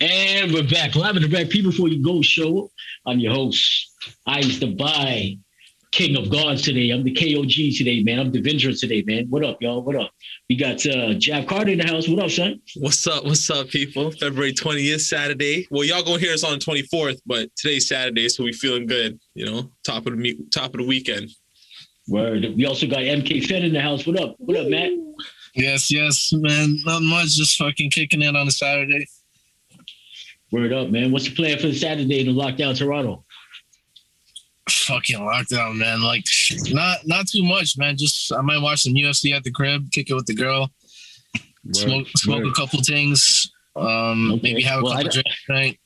And we're back live in the back. People before you go show. Up. I'm your host, Ise Debai, King of Gods today. I'm the KOG today, man. I'm the Avenger today, man. What up, y'all? What up? We got uh Jav Carter in the house. What up, son? What's up? What's up, people? February 20th, Saturday. Well, y'all gonna hear us on the 24th, but today's Saturday, so we feeling good. You know, top of the me- top of the weekend. Word. We also got MK Fete in the house. What up? What up, Matt? Yes, yes, man. Not much. Just fucking kicking it on a Saturday. Word up, man. What's the plan for the Saturday in the lockdown Toronto? Fucking lockdown, man. Like, not not too much, man. Just I might watch some UFC at the crib, kick it with the girl, smoke smoke a couple things. Um, Okay. maybe have a Well, couple drinks tonight.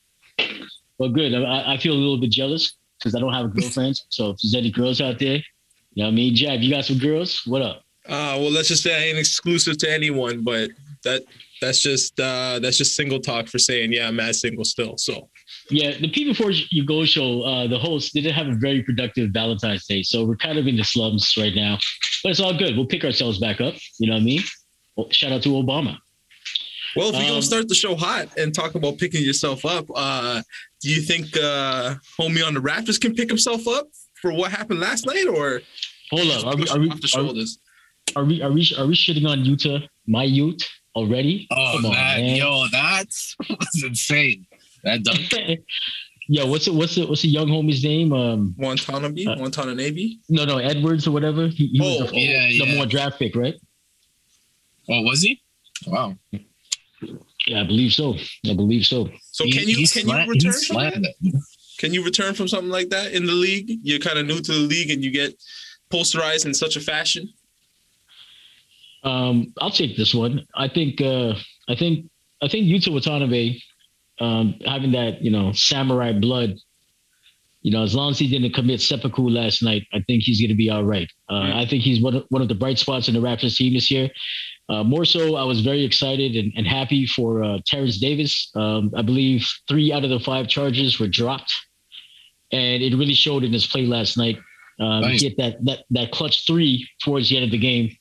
Well, good. I, I feel a little bit jealous because I don't have a girlfriend. so if there's any girls out there, you know what I mean? Jav, you got some girls? What up? Uh, well, let's just say I ain't exclusive to anyone, but that that's just uh that's just single talk for saying yeah, I'm mad single still. So Yeah, the P Before You Go show, uh, the host didn't have a very productive Valentine's Day. So we're kind of in the slums right now. But it's all good. We'll pick ourselves back up. You know what I mean? Well, shout out to Obama. well, if we Um, gonna start the show hot and talk about picking yourself up, uh, do you think uh homie on the Raptors can pick himself up for what happened last night, or Hold up. Are we, are we, off the are, shoulders? are we, are we, are we shitting on Utah, my Ute, already? Oh, Come on, that man. yo, that was insane. That dunk. Yo, what's it? What's it? What's the young homie's name? Um, Guantanamo, Uh, Guantanamo. no, no, Edwards or whatever. He, he was Oh, the yeah, number yeah. one draft pick, right? Oh, was he? Wow. Yeah, I believe so. I believe so. So He- can you can sla- you return from that? Can you return from something like that in the league? You're kind of new to the league and you get posterized in such a fashion. Um, I'll take this one. I think. Uh, I think. I think Yuta Watanabe, um, having that you know samurai blood, you know, as long as he didn't commit seppuku last night, I think he's going to be all right. Uh, Mm. I think he's one of, one of the bright spots in the Raptors team this year. Uh, more so, I was very excited and, and happy for uh, Terence Davis. Um, I believe three out of the five charges were dropped, and it really showed in his play last night. Um, Nice. Hit that that that clutch three towards the end of the game,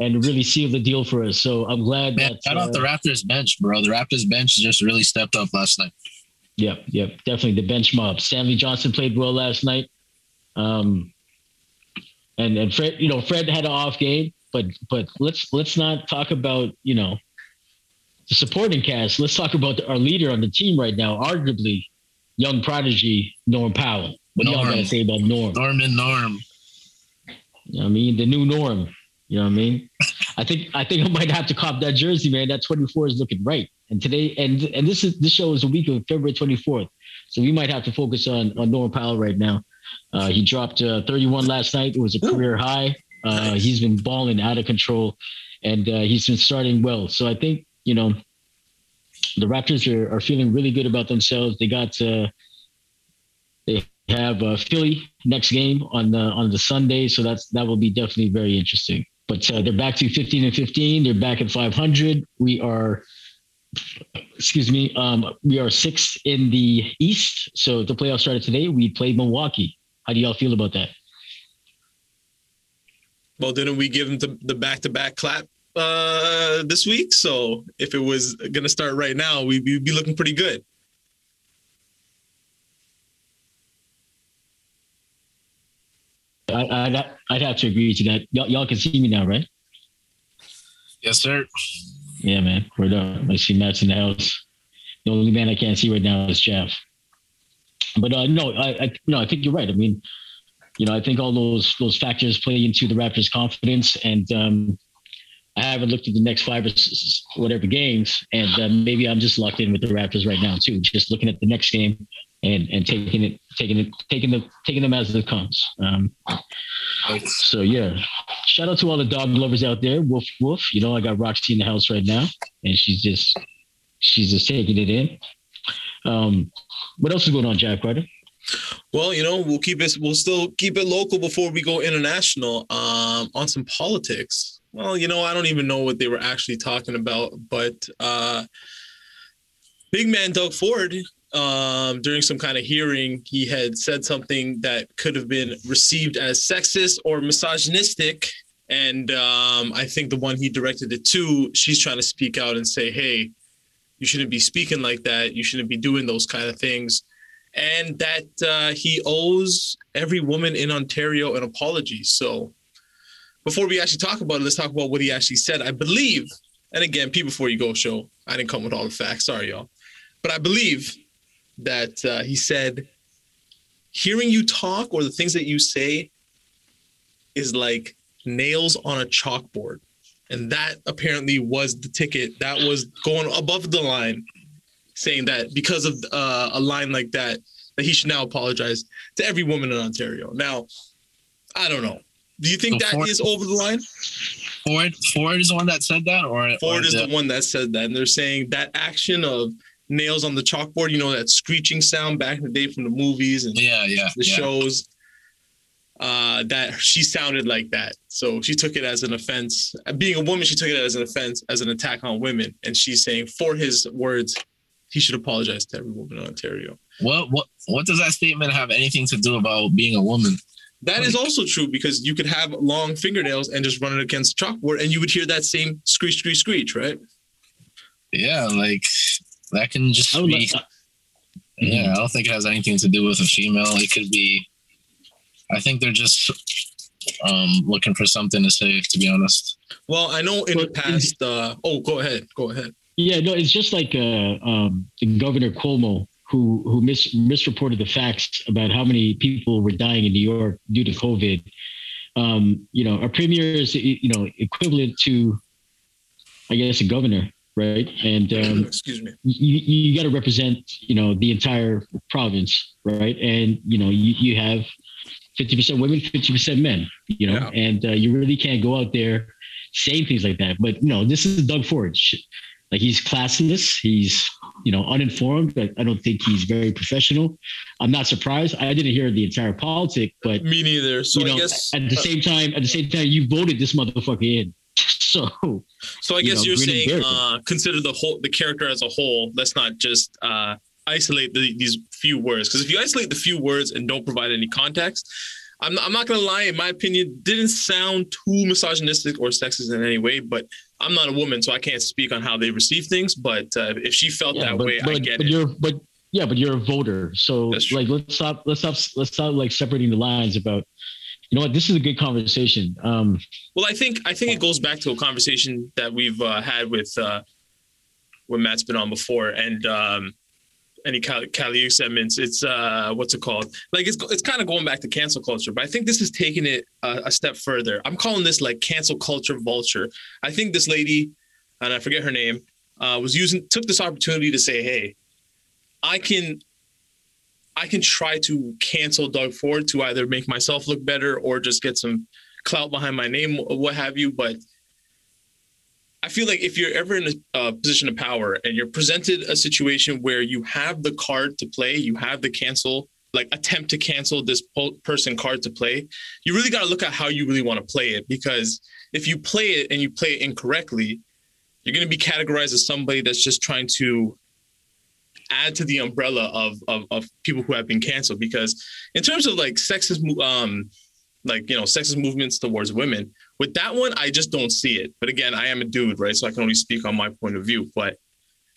and really seal the deal for us. So I'm glad Man, that. shout out uh, the Raptors bench, bro. The Raptors bench just really stepped up last night. Yep, yep, definitely the bench mob. Stanley Johnson played well last night. Um, and and Fred, you know, Fred had an off game, but but let's let's not talk about you know the supporting cast. Let's talk about our leader on the team right now, arguably young prodigy Norm Powell. What do y'all got to say about Norm? Norman Norm. I mean, the new Norm. You know what I mean? I think I think I might have to cop that jersey, man. That 24 is looking right. And today, and and this is this show is a week of February 24th, so we might have to focus on on Norm Powell right now. Uh, he dropped uh, 31 last night. It was a career high. Uh. He's been balling out of control, and uh, he's been starting well. So I think you know the Raptors are, are feeling really good about themselves. They got uh, they have uh, Philly next game on the on the Sunday, so that's that will be definitely very interesting. But uh, they're back to 15 and 15. They're back at 500. We are, excuse me, um, we are sixth in the East. So if the playoffs started today, we played Milwaukee. How do y'all feel about that? Well, didn't we give them the, the back-to-back clap uh, this week? So if it was gonna start right now, we'd, we'd be looking pretty good. I, I'd, I'd have to agree to that. Y'all, y'all can see me now, right? Yes, sir. Yeah, man. We're done. I see Matt's in the house. The only man I can't see right now is Jeff. But uh, no, I, I no, I think you're right. I mean, you know, I think all those those factors play into the Raptors' confidence, and um, I haven't looked at the next five or whatever games, and uh, maybe I'm just locked in with the Raptors right now too. Just looking at the next game and and taking it, taking it, taking the taking them as it comes. Um, so yeah, shout out to all the dog lovers out there. Woof woof. You know, I got Roxy in the house right now, and she's just she's just taking it in. Um, what else is going on, Jav Carter? Well, you know, we'll keep it. We'll still keep it local before we go international. Um, on some politics. Well, you know, I don't even know what they were actually talking about, but uh, big man Doug Ford, um, during some kind of hearing, he had said something that could have been received as sexist or misogynistic. And um, I think the one he directed it to, she's trying to speak out and say, "Hey, you shouldn't be speaking like that. You shouldn't be doing those kind of things. And that uh, he owes every woman in Ontario an apology. So before we actually talk about it, let's talk about what he actually said. I believe, and again, P before you go show, I didn't come with all the facts. Sorry, y'all. But I believe that uh, he said, hearing you talk or the things that you say is like nails on a chalkboard. And that apparently was the ticket that was going above the line, saying that because of uh, a line like that, that he should now apologize to every woman in Ontario. Now, I don't know. Do you think So that is Ford- over the line? Ford Ford is the one that said that, or Ford or is the one that said that, and they're saying that action of nails on the chalkboard, you know, that screeching sound back in the day from the movies and Yeah, yeah, the yeah. shows, uh, that she sounded like that. So she took it as an offense. Being a woman, she took it as an offense, as an attack on women, and she's saying for his words, he should apologize to every woman in Ontario. What what what does that statement have anything to do about being a woman? That is also true because you could have long fingernails and just run it against chalkboard, and you would hear that same screech, screech, screech, right? Yeah, like that can just be. like, uh, Yeah, I don't think it has anything to do with a female. It could be. I think they're just um looking for something to say. To be honest. Well, I know in the But- past. Uh, oh, go ahead. Go ahead. Yeah, no, it's just like uh, um, the Governor Cuomo who who mis- misreported the facts about how many people were dying in New York due to COVID. Um, you know, our premier is you know equivalent to, I guess, a governor, right? And um, Excuse me. you you got to represent you know the entire province, right? And you know you you have fifty percent women, fifty percent men, you know, Yeah. and uh, you really can't go out there saying things like that. But you know, this is Doug Ford. Like he's classless. He's you know uninformed. But I don't think he's very professional. I'm not surprised. I didn't hear the entire politic, but Me neither. So you I know, guess. at the same time, at the same time, you voted this motherfucker in. So So I guess you are saying uh, consider the whole the character as a whole. Let's not just uh, isolate the, these few words because if you isolate the few words and don't provide any context, I'm not, I'm not gonna lie. In my opinion, didn't sound too misogynistic or sexist in any way. But I'm not a woman, so I can't speak on how they receive things. But uh, if she felt yeah, that but, way, but, I get but it. you're but yeah, but you're a voter. So like let's stop let's stop let's stop like separating the lines about you know what this is a good conversation. Um Well, I think I think it goes back to a conversation that we've uh, had with uh, when Matt's been on before, and um, any Cali segments. It's uh, what's it called? Like it's it's kind of going back to cancel culture, but I think this is taking it a, a step further. I'm calling this like cancel culture vulture. I think this lady, and I forget her name, uh, was using took this opportunity to say, "Hey, I can." I can try to cancel Doug Ford to either make myself look better or just get some clout behind my name, what have you. But I feel like if you're ever in a uh, position of power and you're presented a situation where you have the card to play, you have the cancel, like attempt to cancel this po- person card to play, you really got to look at how you really want to play it. Because if you play it and you play it incorrectly, you're going to be categorized as somebody that's just trying to add to the umbrella of, of, of people who have been canceled. Because in terms of like sexist, um, like you know, sexist movements towards women. With that one, I just don't see it. But again, I am a dude, right? So I can only speak on my point of view. But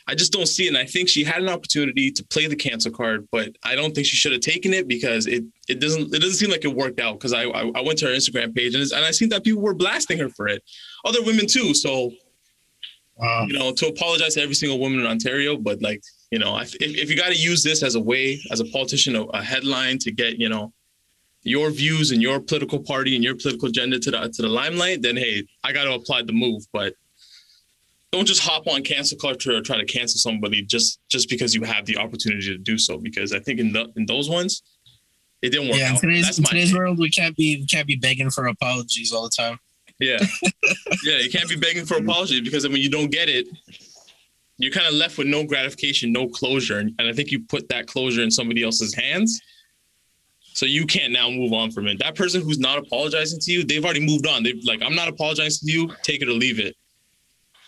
I just don't see it. And I think she had an opportunity to play the cancel card, but I don't think she should have taken it because it it doesn't it doesn't seem like it worked out. Because I, I I went to her Instagram page and, and I seen that people were blasting her for it, other women too. So Uh, you know, to apologize to every single woman in Ontario, but like, you know, if, if you got to use this as a way, as a politician, a, a headline to get, you know, your views and your political party and your political agenda to the to the limelight, then hey, I got to apply the move. But don't just hop on cancel culture or try to cancel somebody just just because you have the opportunity to do so. Because I think in the in those ones, it didn't work yeah, in out. today's, That's in today's world, we can't be we can't be begging for apologies all the time. Yeah. yeah, you can't be begging for apologies because I mean you don't get it, you're kind of left with no gratification, no closure. And, and I think you put that closure in somebody else's hands. So you can't now move on from it. That person who's not apologizing to you, they've already moved on. They've like, I'm not apologizing to you, take it or leave it.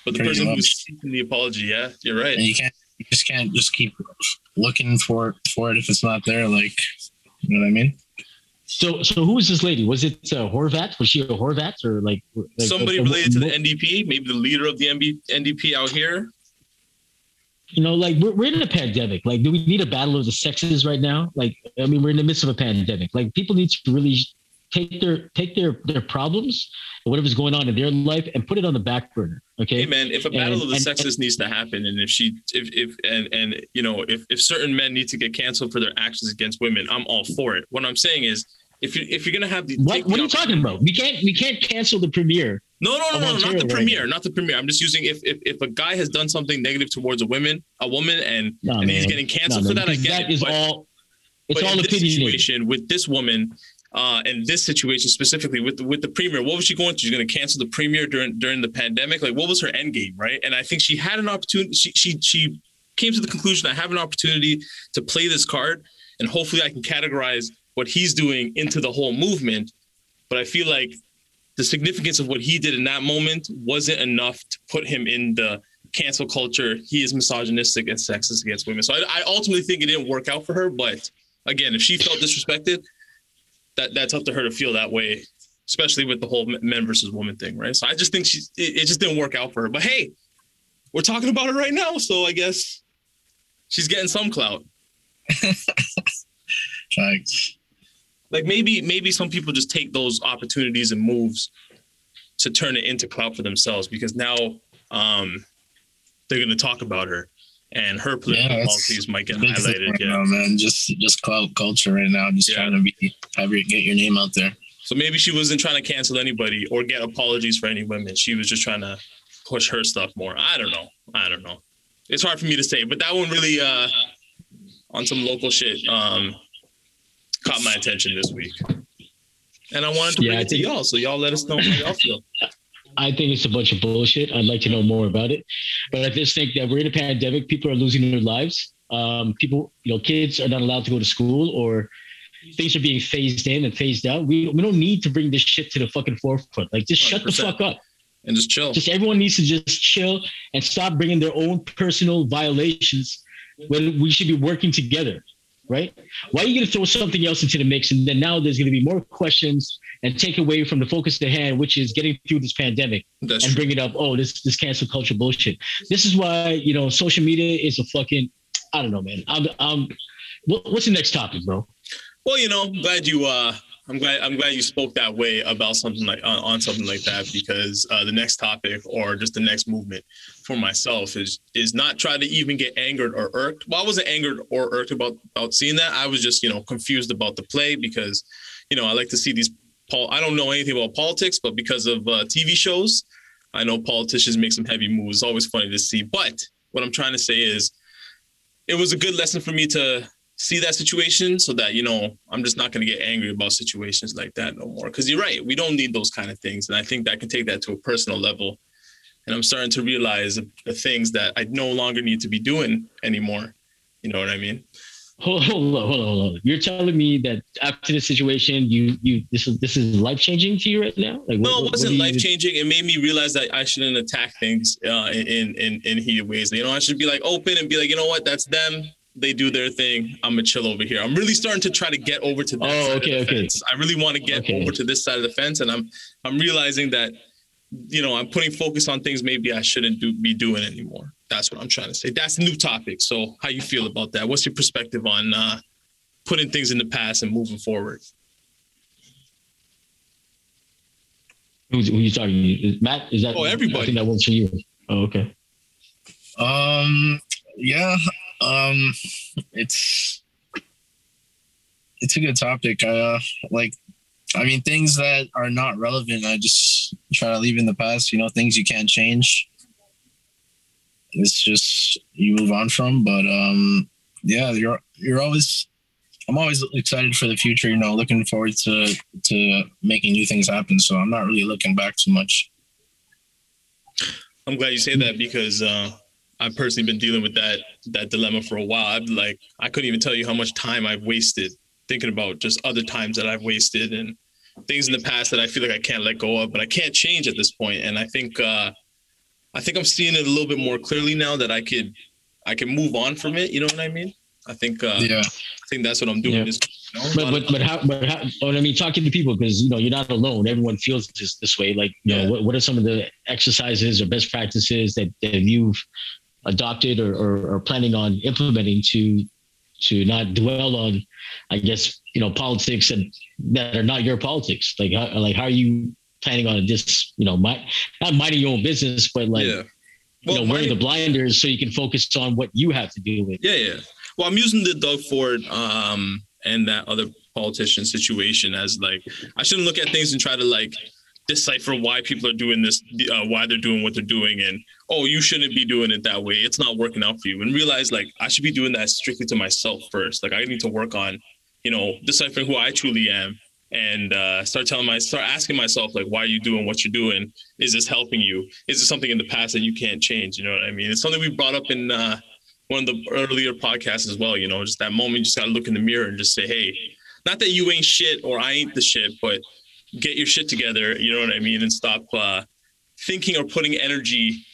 But the person who's seeking the apology, yeah, you're right. And you can't you just can't just keep looking for for it if it's not there. Like, you know what I mean? so so who was this lady? Was it uh, Horwath? Was she a Horwath or like, like Somebody uh, related to the NDP, maybe the leader of the NB, NDP out here. You know, like we're, we're in a pandemic. Like, do we need a battle of the sexes right now? Like, I mean, we're in the midst of a pandemic. Like, people need to really take their take their their problems whatever's going on in their life and put it on the back burner. Okay. Hey man, if a battle And- of the and- sexes needs to happen, and if she, if if and and you know, if if certain men need to get canceled for their actions against women, I'm all for it. What I'm saying is, if you if you're gonna have the What, what the are you talking about? We can't we can't cancel the premiere. No, no, no, no, not the right premiere, not the premiere. I'm just using if if if a guy has done something negative towards a woman, a woman, and, No, and he's getting canceled No, for that, I get that it. is but- all. It's all this situation with this woman, uh, in this situation specifically with the, with the premier, what was she going to? She's going to cancel the premier during during the pandemic. Like, what was her end game, right? And I think she had an opportunity. She she she came to the conclusion I have an opportunity to play this card, and hopefully I can categorize what he's doing into the whole movement. But I feel like the significance of what he did in that moment wasn't enough to put him in the cancel culture. He is misogynistic and sexist against women. So I, I ultimately think it didn't work out for her. But again, if she felt disrespected, that that's up to her to feel that way, especially with the whole men versus woman thing, right? So I just think she's it, it just didn't work out for her. But hey, we're talking about it right now, so I guess she's getting some clout. Facts. Like maybe maybe some people just take those opportunities and moves to turn it into clout for themselves because now um they're going to talk about her and her political Yeah, policies might get highlighted. right Yeah. now, man. Just just clout culture right now. Just Yeah. trying to be have your get your name out there. So maybe she wasn't trying to cancel anybody or get apologies for any women. She was just trying to push her stuff more. I don't know. I don't know. It's hard for me to say, but that one really uh on some local shit um caught my attention this week. And I wanted to Yeah, bring I it to y'all, so y'all let us know how y'all feel. I think it's a bunch of bullshit. I'd like to know more about it, but I just think that we're in a pandemic. People are losing their lives. Um, people, you know, kids are not allowed to go to school, or things are being phased in and phased out. We we don't need to bring this shit to the fucking forefront. Like, just shut the fuck up. And just chill. Just everyone needs to just chill and stop bringing their own personal violations when we should be working together, right? Why are you going to throw something else into the mix and then now there's going to be more questions and take away from the focus at hand, which is getting through this pandemic That's and true. bring it up. Oh, this this cancel culture bullshit. This is why you know social media is a fucking. I don't know, man. I'm I'm. What, what's the next topic, bro? Well, you know, I'm glad you uh I'm glad I'm glad you spoke that way about something like on, on something like that because uh, the next topic or just the next movement for myself is is not try to even get angered or irked. Well, I wasn't angered or irked about about seeing that. I was just you know confused about the play because you know I like to see these. Paul, I don't know anything about politics, but because of uh, TV shows, I know politicians make some heavy moves. It's always funny to see. But what I'm trying to say is, it was a good lesson for me to see that situation so that you know i'm just not going to get angry about situations like that no more because you're right we don't need those kind of things and i think that I can take that to a personal level and i'm starting to realize the, things that i no longer need to be doing anymore. You know what i mean? Hold, hold on, hold on, hold. On. You're telling me that after this situation, you you this is this is life changing to you right now? Like no what- it wasn't life changing it made me realize that i shouldn't attack things uh, in, in in heated ways. You know i should be like open and be like you know what? That's them. They do their thing. I'm gonna chill over here. I'm really starting to try to get over to that Oh, okay, okay. fence. I really want to get Okay. over to this side of the fence and i'm i'm realizing that you know i'm putting focus on things maybe i shouldn't do be doing anymore that's what i'm trying to say that's a new topic so how you feel about that what's your perspective on uh putting things in the past and moving forward Who's, who you talking? to? Is Matt? Is that? Oh, everybody. I think that works for you. Oh, okay. Um, yeah. Um, it's it's a good topic. Uh, like, I mean, things that are not relevant, I just try to leave in the past. You know, things you can't change. It's just you move on from. But um, yeah, you're you're always. I'm always excited for the future. You know, looking forward to to making new things happen. So I'm not really looking back too much. I'm glad you say that because uh, I've personally been dealing with that that dilemma for a while. I've like I couldn't even tell you how much time I've wasted thinking about just other times that I've wasted and things in the past that I feel like I can't let go of, but I can't change at this point. And I think uh, I think I'm seeing it a little bit more clearly now that I could I can move on from it. You know what I mean? I think uh, Yeah. I think that's what I'm doing. Yeah. Is, you know, But but but how but how? But I mean, talking to people because you know you're not alone. Everyone feels this this way. Like you Yeah. know, what what are some of the exercises or best practices that that you've adopted or, or, or planning on implementing to to not dwell on, I guess, you know, politics and that are not your politics. Like, how, like how are you planning on this? You know, my, not minding your own business, but like, yeah. well, you know, wearing the blinders so you can focus on what you have to deal with. Yeah, yeah. Well, I'm using the Doug Ford um, and that other politician situation as like I shouldn't look at things and try to like decipher why people are doing this, uh, why they're doing what they're doing, and oh, you shouldn't be doing it that way. It's not working out for you. And realize like I should be doing that strictly to myself first. Like I need to work on, you know, deciphering who I truly am and uh, start telling my start asking myself like why are you doing what you're doing? Is this helping you? Is this something in the past that you can't change? You know what i mean? It's something we brought up in uh, one of the earlier podcasts as well you know just that moment you just gotta look in the mirror and just say hey not that you ain't shit or i ain't the shit but get your shit together you know what i mean and stop uh, thinking or putting energy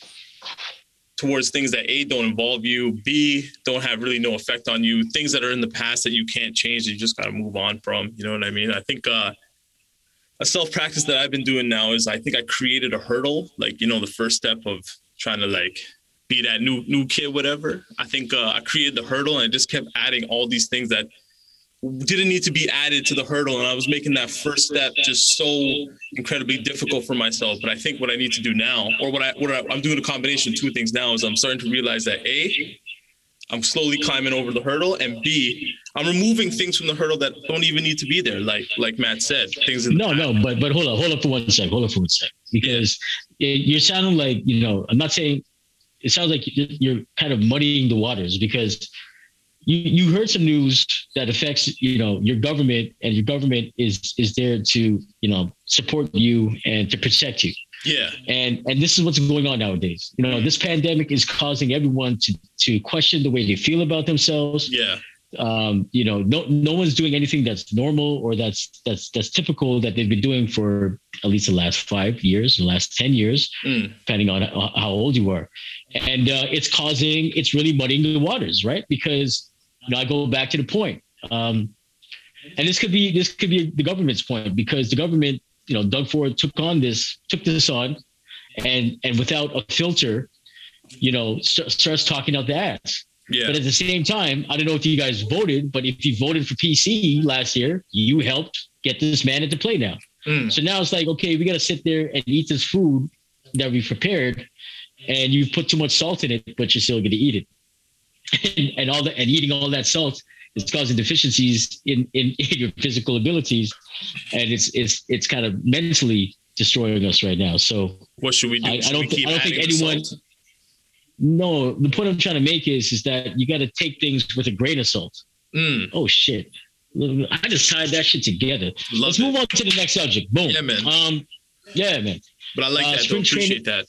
towards things that a don't involve you b don't have really no effect on you things that are in the past that you can't change you just got to move on from you know what i mean? I think uh a self practice that i've been doing now is i think i created a hurdle like you know the first step of trying to like be that new new kid whatever. I think uh, i created the hurdle and i just kept adding all these things that didn't need to be added to the hurdle and i was making that first step just so incredibly difficult for myself. But i think what i need to do now or what i what I, i'm doing a combination of two things now is i'm starting to realize that a i'm slowly climbing over the hurdle and b i'm removing things from the hurdle that don't even need to be there like like matt said things no no but but hold on hold on for one sec hold on for one sec. Because you're sounding like you know i'm not saying it sounds like you're kind of muddying the waters because you you heard some news that affects you know your government and your government is is there to you know support you and to protect you. Yeah. And and this is what's going on nowadays. You know this pandemic is causing everyone to to question the way they feel about themselves. Yeah. Um, you know, no no one's doing anything that's normal or that's that's that's typical that they've been doing for at least the last five years, the last ten years, mm. depending on how old you are, and uh, it's causing it's really muddying the waters, right? Because you know, I go back to the point. Um, and this could be this could be the government's point because the government, you know, Doug Ford took on this, took this on, and and without a filter, you know, st- starts talking out the ass. Yeah. But at the same time, I don't know if you guys voted, but if you voted for PC last year, you helped get this man into play now. Mm. So now it's like, okay, we got to sit there and eat this food that we prepared, and you've put too much salt in it, but you're still going to eat it and, and all that and eating all that salt is causing deficiencies in, in, in your physical abilities. And it's it's it's kind of mentally destroying us right now. So what should we do? I, I don't, th- I don't think anyone no the point i'm trying to make is is that you got to take things with a grain of salt. Mm. oh shit. I just tied that shit together. Love let's it. move on to the next subject. Boom. Yeah man. Um yeah man. But i like uh, that. Don't appreciate that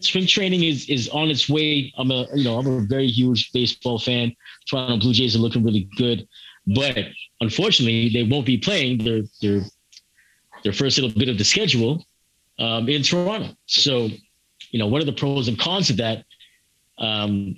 spring training is is on its way. I'm a you know I'm a very huge baseball fan. Toronto Blue Jays are looking really good, but unfortunately they won't be playing their their their first little bit of the schedule um, in Toronto. So you know what are the pros and cons of that? Um,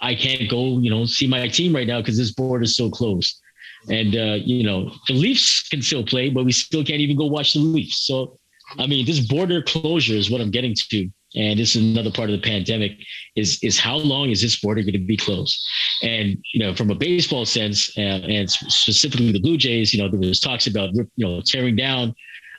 I can't go you know see my team right now because this border is so closed. And uh, you know the Leafs can still play, but we still can't even go watch the Leafs. So I mean, this border closure is what I'm getting to and this is another part of the pandemic is is how long is this border going to be closed? And you know from a baseball sense uh, and specifically the blue jays you know there was talks about you know tearing down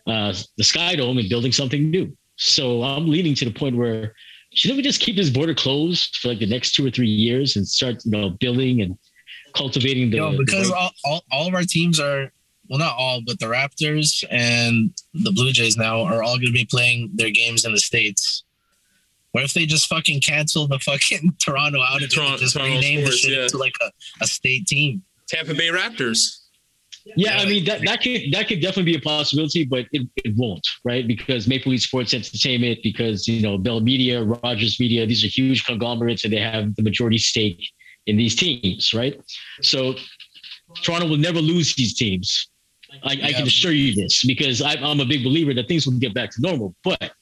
uh, the sky dome and building something new. So i'm leading to the point where shouldn't we just keep this border closed for like the next two or three years and start you know building and cultivating the Yo, because the all, all, all of our teams are well not all but the raptors and the blue jays now are all going to be playing their games in the states what if they just fucking cancel the fucking Toronto out of Toronto, just Toronto rename Sports, the shit yeah. to like a, a state team? Tampa Bay Raptors. Yeah, I mean that that could that could definitely be a possibility, but it, it won't, right? Because Maple Leaf Sports Entertainment, because you know Bell Media, Rogers Media, these are huge conglomerates, and they have the majority stake in these teams, right? So Toronto will never lose these teams. I, yeah. I can assure you this because I, I'm a big believer that things will get back to normal. But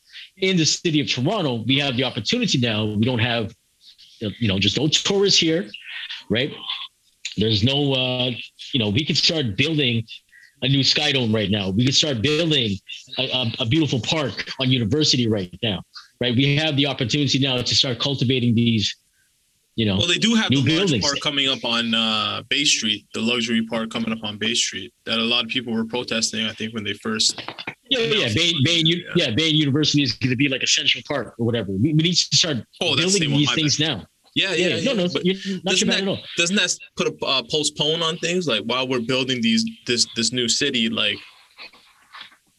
in the city of Toronto, we have the opportunity now. We don't have, you know, just no tourists here, right? There's no, uh, you know, we can start building a new Sky Dome right now. We can start building a, a, a beautiful park on University right now. right? We have the opportunity now to start cultivating these, you know. Well, they do have New the large park coming up on uh, Bay Street, the luxury park coming up on Bay Street. That a lot of people were protesting. I think when they first. Yeah, yeah, Bain, Bain, U- yeah, Bain University is going to be like a central park or whatever. We, we need to start Oh, building these things now. Yeah, yeah, Yeah, yeah. no, no, but you're not your bad that- at all. doesn't that put a uh, postpone on things like while we're building these this this new city? Like,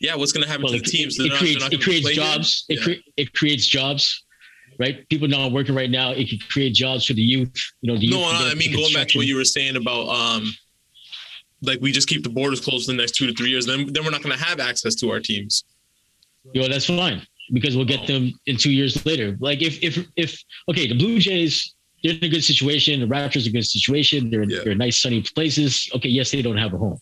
yeah, what's gonna happen Well, to it, the teams? it not- creates it creates jobs. It Yeah. cre- it creates jobs, right? People not working right now. It could create jobs for the youth. You know, the No, youth no, I mean going back to what you were saying about um, like we just keep the borders closed for the next two to three years. Then then we're not gonna have access to our teams. Know, that's fine because we'll get them in two years later. Like if if if okay, the Blue Jays they're in a good situation. The Raptors are in a good situation. They're in, Yeah. they're in nice sunny places. Okay, yes, they don't have a home,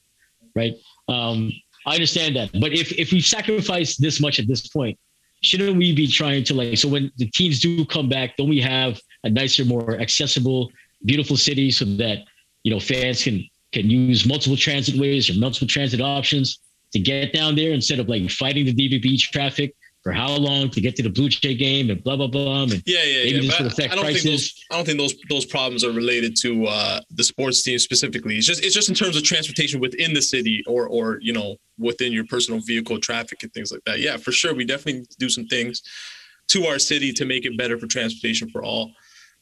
right? Um, I understand that, but if if we sacrifice this much at this point, shouldn't we be trying to like so when the teams do come back, don't we have a nicer, more accessible, beautiful city so that you know fans can can use multiple transit ways or multiple transit options to get down there instead of like fighting the DVP traffic for how long to get to the Blue Jay game and blah blah blah. And Yeah, yeah, Maybe yeah. this but would affect I don't think those. I don't think those those problems are related to uh, the sports team specifically. It's just it's just in terms of transportation within the city or or you know within your personal vehicle traffic and things like that. Yeah, for sure. We definitely need to do some things to our city to make it better for transportation for all.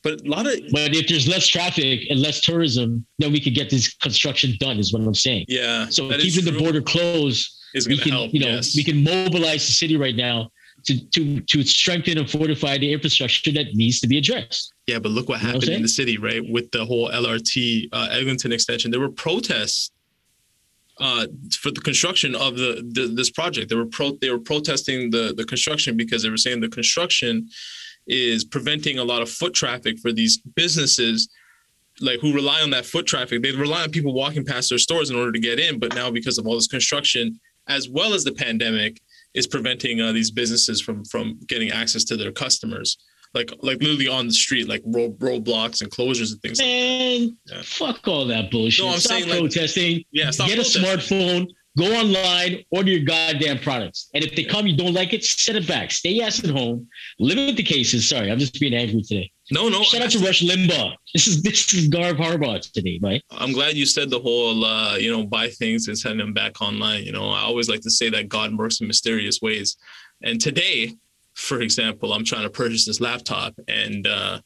But a lot of but if there's less traffic and less tourism, then we could get this construction done. Is what I'm saying. yeah, So keeping the border closed, is we going to can help. you know yes. we can mobilize the city right now to to to strengthen and fortify the infrastructure that needs to be addressed. Yeah, but look what You know what happened in the city, right? With the whole LRT uh, Eglinton extension, there were protests uh, for the construction of the, the this project. They were pro they were protesting the the construction because they were saying the construction is preventing a lot of foot traffic for these businesses like who rely on that foot traffic they rely on people walking past their stores in order to get in but now because of all this construction as well as the pandemic is preventing uh, these businesses from from getting access to their customers like like literally on the street like road roadblocks and closures and things like Man, Yeah. fuck all that bullshit. No, I'm stop saying, like- protesting. yeah stop get a smartphone, go online, order your goddamn products. And if they come, you don't like it, send it back. Stay ass at home. Limit the cases. Sorry, I'm just being angry today. no no Shout out to Rush Limbaugh. This is this is Garv Harbaugh today, right? I'm glad you said the whole, uh, you know, buy things and send them back online. You know, I always like to say that God works in mysterious ways. And today, for example, I'm trying to purchase this laptop, and uh,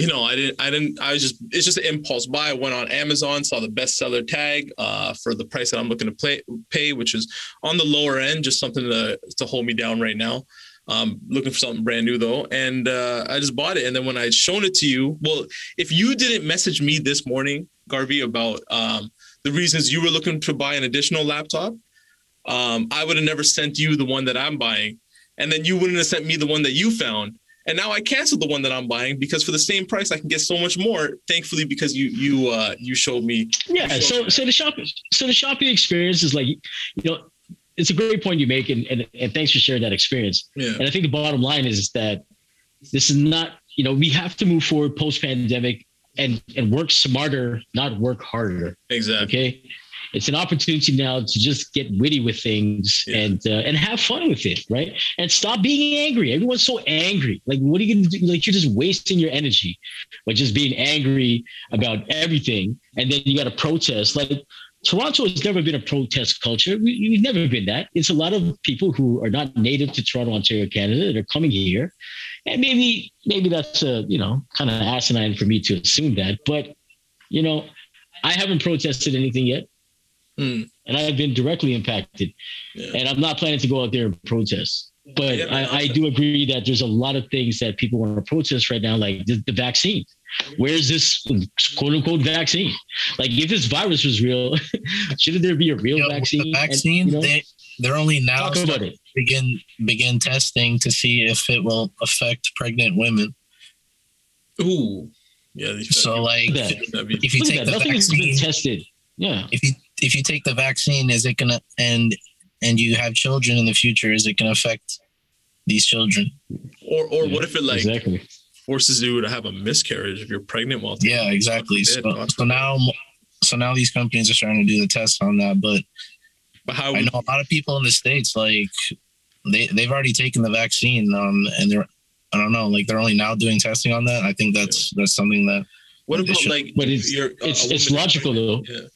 you know, I didn't, I didn't, I was just, it's just an impulse buy. I went on Amazon, saw the bestseller tag uh, for the price that I'm looking to play, pay, which is on the lower end, just something to to hold me down right now. Um, looking for something brand new though, and uh, I just bought it. And then when I shown it to you, well, if you didn't message me this morning, Garvey, about um, the reasons you were looking to buy an additional laptop, um, I would have never sent you the one that I'm buying, and then you wouldn't have sent me the one that you found. And now I canceled the one that I'm buying because for the same price I can get so much more. Thankfully, because you you uh, you showed me. Yeah. showed So me so the shopping so the shopping experience is like, you know, it's a great point you make, and and, and thanks for sharing that experience. yeah, And I think the bottom line is that this is not, you know, we have to move forward post pandemic and and work smarter, not work harder. exactly. Okay. It's an opportunity now to just get witty with things Yeah. and uh, and have fun with it, right? And stop being angry. Everyone's so angry. Like, what are you gonna do? Like, you're just wasting your energy by just being angry about everything, and then you got to protest. Like, Toronto has never been a protest culture. We, we've never been that. It's a lot of people who are not native to Toronto, Ontario, Canada, that are coming here, and maybe maybe that's a you know kind of asinine for me to assume that, but you know, I haven't protested anything yet Hmm. and I've been directly impacted. Yeah. And I'm not planning to go out there and protest. But Yeah, I, I do agree that there's a lot of things that people want to protest right now, like the, the vaccine. Where's this quote unquote vaccine? Like, if this virus was real, shouldn't there be a real You know, with vaccine? the And, vaccine, you know, they they're only now talk about it. to begin begin testing to see if it will affect pregnant women. Ooh, yeah. So like that'd if you Look take at the that. Nothing has been tested. Yeah. if you if you take the vaccine, is it gonna and and you have children in the future, is it gonna affect these children? or or Yeah, what if it like exactly. forces you to have a miscarriage if you're pregnant while Yeah, exactly. So, so now so now these companies are starting to do the tests on that, but But how? I know a lot of people in the states like they they've already taken the vaccine um and they're I don't know. Like they're only now doing testing on that. I think that's that's something that. What They about should- like? But it's- you're, uh, it's- it's logical, pregnant, though. Yeah.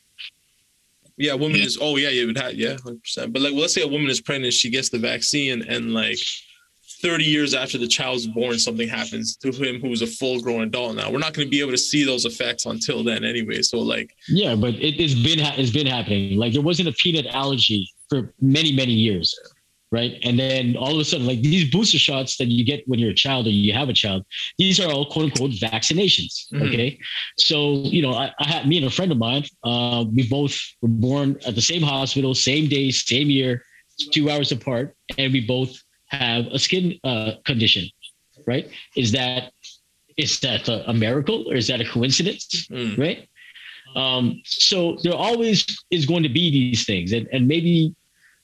Yeah, a woman Yeah. is. Oh yeah, would have. Yeah, hundred percent. But like, well, let's say a woman is pregnant, she gets the vaccine, and like. 30 years after the child's born, something happens to him who's a full grown adult now. We're not going to be able to see those effects until then, anyway. So, like, Yeah, but it, it's been ha- it's been happening. Like there wasn't a peanut allergy for many many years, right? And then all of a sudden, like these booster shots that you get when you're a child or you have a child, these are all quote unquote vaccinations. Mhm. Okay, so you know, I, I had me and a friend of mine. Uh, we both were born at the same hospital, same day, same year, two hours apart, and we both have a skin uh, condition. Right? Is that is that a, a miracle or is that a coincidence? mm, right? Um, so there always is going to be these things, and and maybe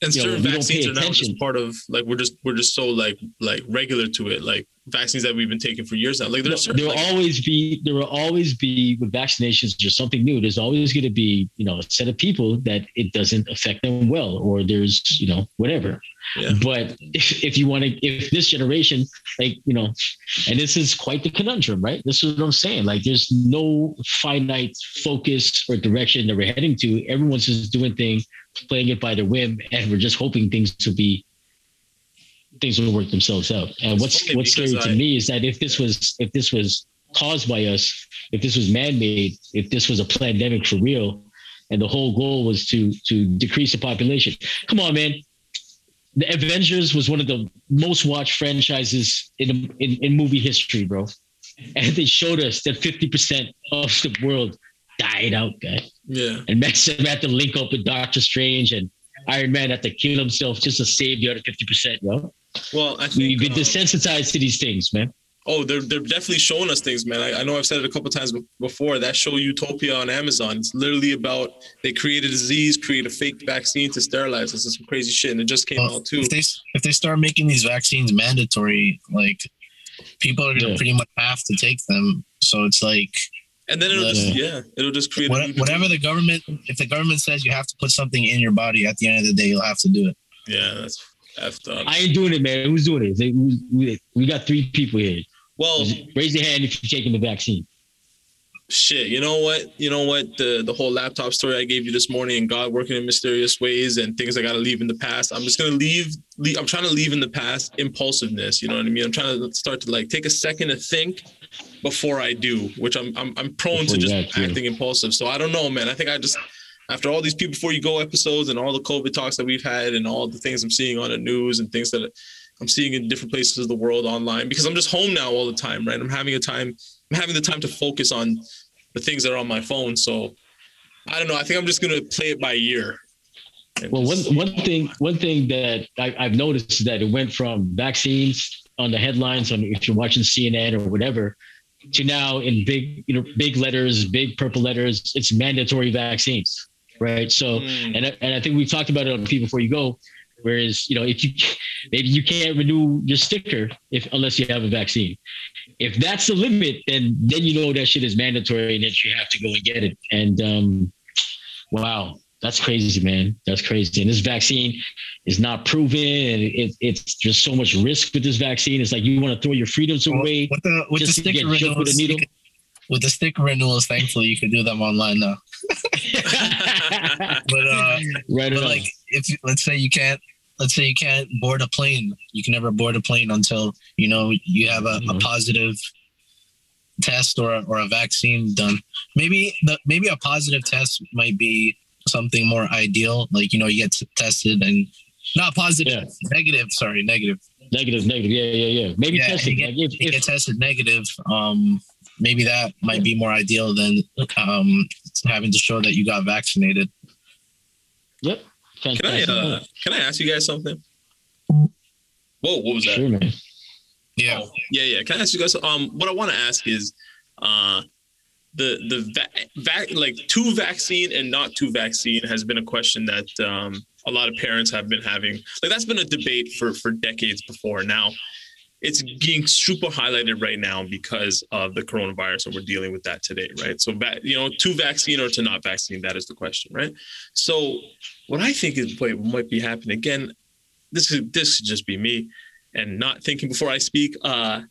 and You know, certain we vaccines are now just part of like we're just we're just so like like regular to it, like vaccines that we've been taking for years now. Like there's there certain, will like, always be there will always be with vaccinations there's something new. There's always going to be you know a set of people that it doesn't affect them well, or there's you know whatever. Yeah. But if, if you want to, if this generation, like you know, and this is quite the conundrum, right? This is what I'm saying. Like there's no finite focus or direction that we're heading to. Everyone's just doing things, playing it by their whim, and we're just hoping things will be things will work themselves out. And It's what's what's scary because to me is that if this was if this was caused by us, if this was man-made, if this was a pandemic for real, and the whole goal was to to decrease the population. Come on, man. The Avengers was one of the most watched franchises in in, in movie history, bro. And they showed us that 50% of the world died out, guy. Yeah. And Max had to link up with Doctor Strange and Iron Man had to kill himself just to save the other 50%, bro. Well, I We've think been um, desensitized to these things, man. Oh, they're they're definitely showing us things, man. I, I know I've said it a couple times before. That show Utopia on Amazon. It's literally about they create a disease, create a fake vaccine to sterilize us. It's some crazy shit, and it just came Well, out too. if they if they start making these vaccines mandatory, like people are gonna Yeah. pretty much have to take them. So it's like And then it'll Yeah. just yeah, it'll just create what, new whatever the government, if the government says you have to put something in your body, at the end of the day, you'll have to do it. Yeah, that's effed up. I ain't doing it, man. Who's doing it? They- we, we, we got three people here. well, Raise your hand if you're taking the vaccine. shit. You know what? You know what? The the whole laptop story I gave you this morning, and God working in mysterious ways, and things I got to leave in the past. I'm just gonna leave, leave. I'm trying to leave in the past impulsiveness. You know what I mean? I'm trying to start to like take a second to think before I do, which I'm I'm, I'm prone Before to just acting impulsive. So I don't know, man. I think I just after all these people before you go episodes and all the COVID talks that we've had and all the things I'm seeing on the news and things that I'm seeing in different places of the world online because I'm just home now all the time, right? I'm having a time, I'm having the time to focus on the things that are on my phone. So I don't know. I think I'm just gonna play it by ear. Well, one one thing one thing that I, I've noticed is that it went from vaccines on the headlines on if you're watching CNN or whatever to now in big you know big letters, big purple letters, it's mandatory vaccines, right? So Mm, and I- and I think we've talked about it on People Before You Go. Whereas you know if you maybe you can't renew your sticker if unless you have a vaccine. If that's the limit, then then you know that shit is mandatory and that you have to go and get it. And um, wow, that's crazy, man. That's crazy. And this vaccine is not proven, and it, it's just so much risk with this vaccine. It's like you want to throw your freedoms away. with the with the sticker choked with a needle. with the sticker renewals, thankfully you can do them online now. But uh, right but like if let's say you can't let's say you can't board a plane you can never board a plane until you know you have a, a Mhm. positive test or a, or a vaccine done maybe the maybe a positive test might be something more ideal like you know you get tested and not positive Yeah. negative sorry negative negative, negative. Yeah, yeah, yeah. Maybe Yeah, testing. you Like if, if, get tested negative um maybe that might be more ideal than um having to show that you got vaccinated yep. can I uh, can I ask you guys something? Whoa, what was that? sure, man. yeah Oh, yeah, yeah. Can I ask you guys? Um, what I want to ask is, uh, the the va- vac like two vaccine and not two vaccine has been a question that um a lot of parents have been having. Like that's been a debate for for decades before. Now, it's being super highlighted right now because of the coronavirus, and we're dealing with that today, right? So, va- you know, to vaccine or to not vaccine, that is the question, right? So, what I think is what might be happening again. This is this could just be me and not thinking before I speak. Uh,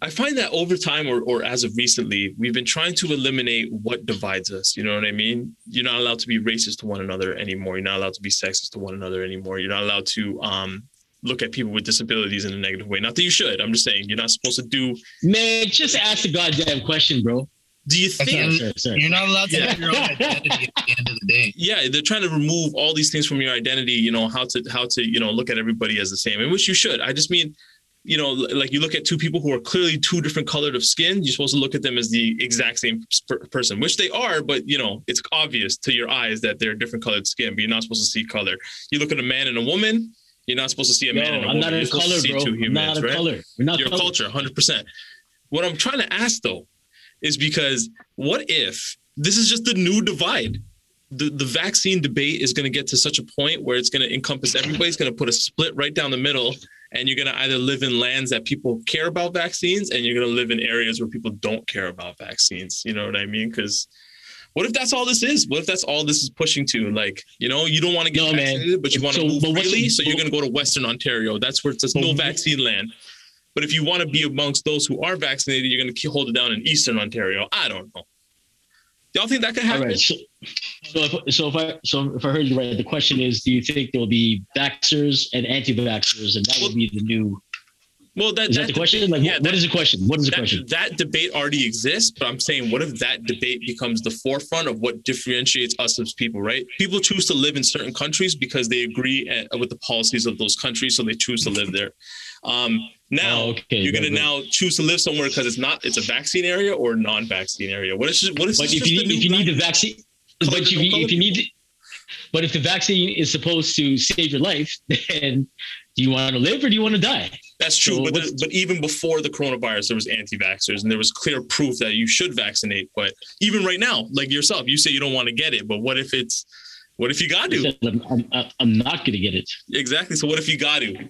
I find that over time, or or as of recently, we've been trying to eliminate what divides us. You know what I mean? You're not allowed to be racist to one another anymore. You're not allowed to be sexist to one another anymore. You're not allowed to um, look at people with disabilities in a negative way. Not that you should. I'm just saying you're not supposed to do. Man, just ask the goddamn question, bro. Do you think? Okay. Sorry, sorry. You're not allowed to Yeah. have your own identity at the end of the day. yeah they're trying to remove all these things from your identity you know how to how to you know look at everybody as the same and which you should i just mean you know like you look at two people who are clearly two different colored of skin you're supposed to look at them as the exact same per- person which they are but you know it's obvious to your eyes that they're different colored skin but you're not supposed to see color you look at a man and a woman you're not supposed to see a Yo, man and a I'm woman not you're a supposed color, to see bro. two I'm not a right color. We're not your color. culture 100% what i'm trying to ask though is because what if this is just the new divide the, the vaccine debate is going to get to such a point where it's going to encompass everybody. It's going to put a split right down the middle. And you're going to either live in lands that people care about vaccines and you're going to live in areas where people don't care about vaccines. You know what I mean? Because what if that's all this is? What if that's all this is pushing to? Like, you know, you don't want to get No, man. vaccinated, but you want to So, move freely. so you're going to go to Western Ontario. That's where it says no vaccine land. But if you want to be amongst those who are vaccinated, you're going to hold it down in Eastern Ontario. I don't know. Y'all think that could happen? right. So, if so if I so if I heard you right, the question is: Do you think there will be vaxxers and anti-vaxxers, and that will be the new? Well, that, Is that the question? Like, yeah, what- what is the question? What is the that, question? that debate already exists, but I'm saying, what if that debate becomes the forefront of what differentiates us as people, right? People choose to live in certain countries because they agree uh, with the policies of those countries, so they choose to live there. Um, now, Oh, okay, you're going to now choose to live somewhere because it's not, it's a vaccine area or non-vaccine area. What is, what is But if you if you need the vaccine, but if you, if you need, but if the vaccine is supposed to save your life, then do you want to live or do you want to die? That's true, So but the, but even before the coronavirus, there was anti-vaxxers, and there was clear proof that you should vaccinate. But even right now, like yourself, you say you don't want to get it, but what if it's, what if you got to? I'm, I'm, I'm not going to get it. Exactly. So what if you got to?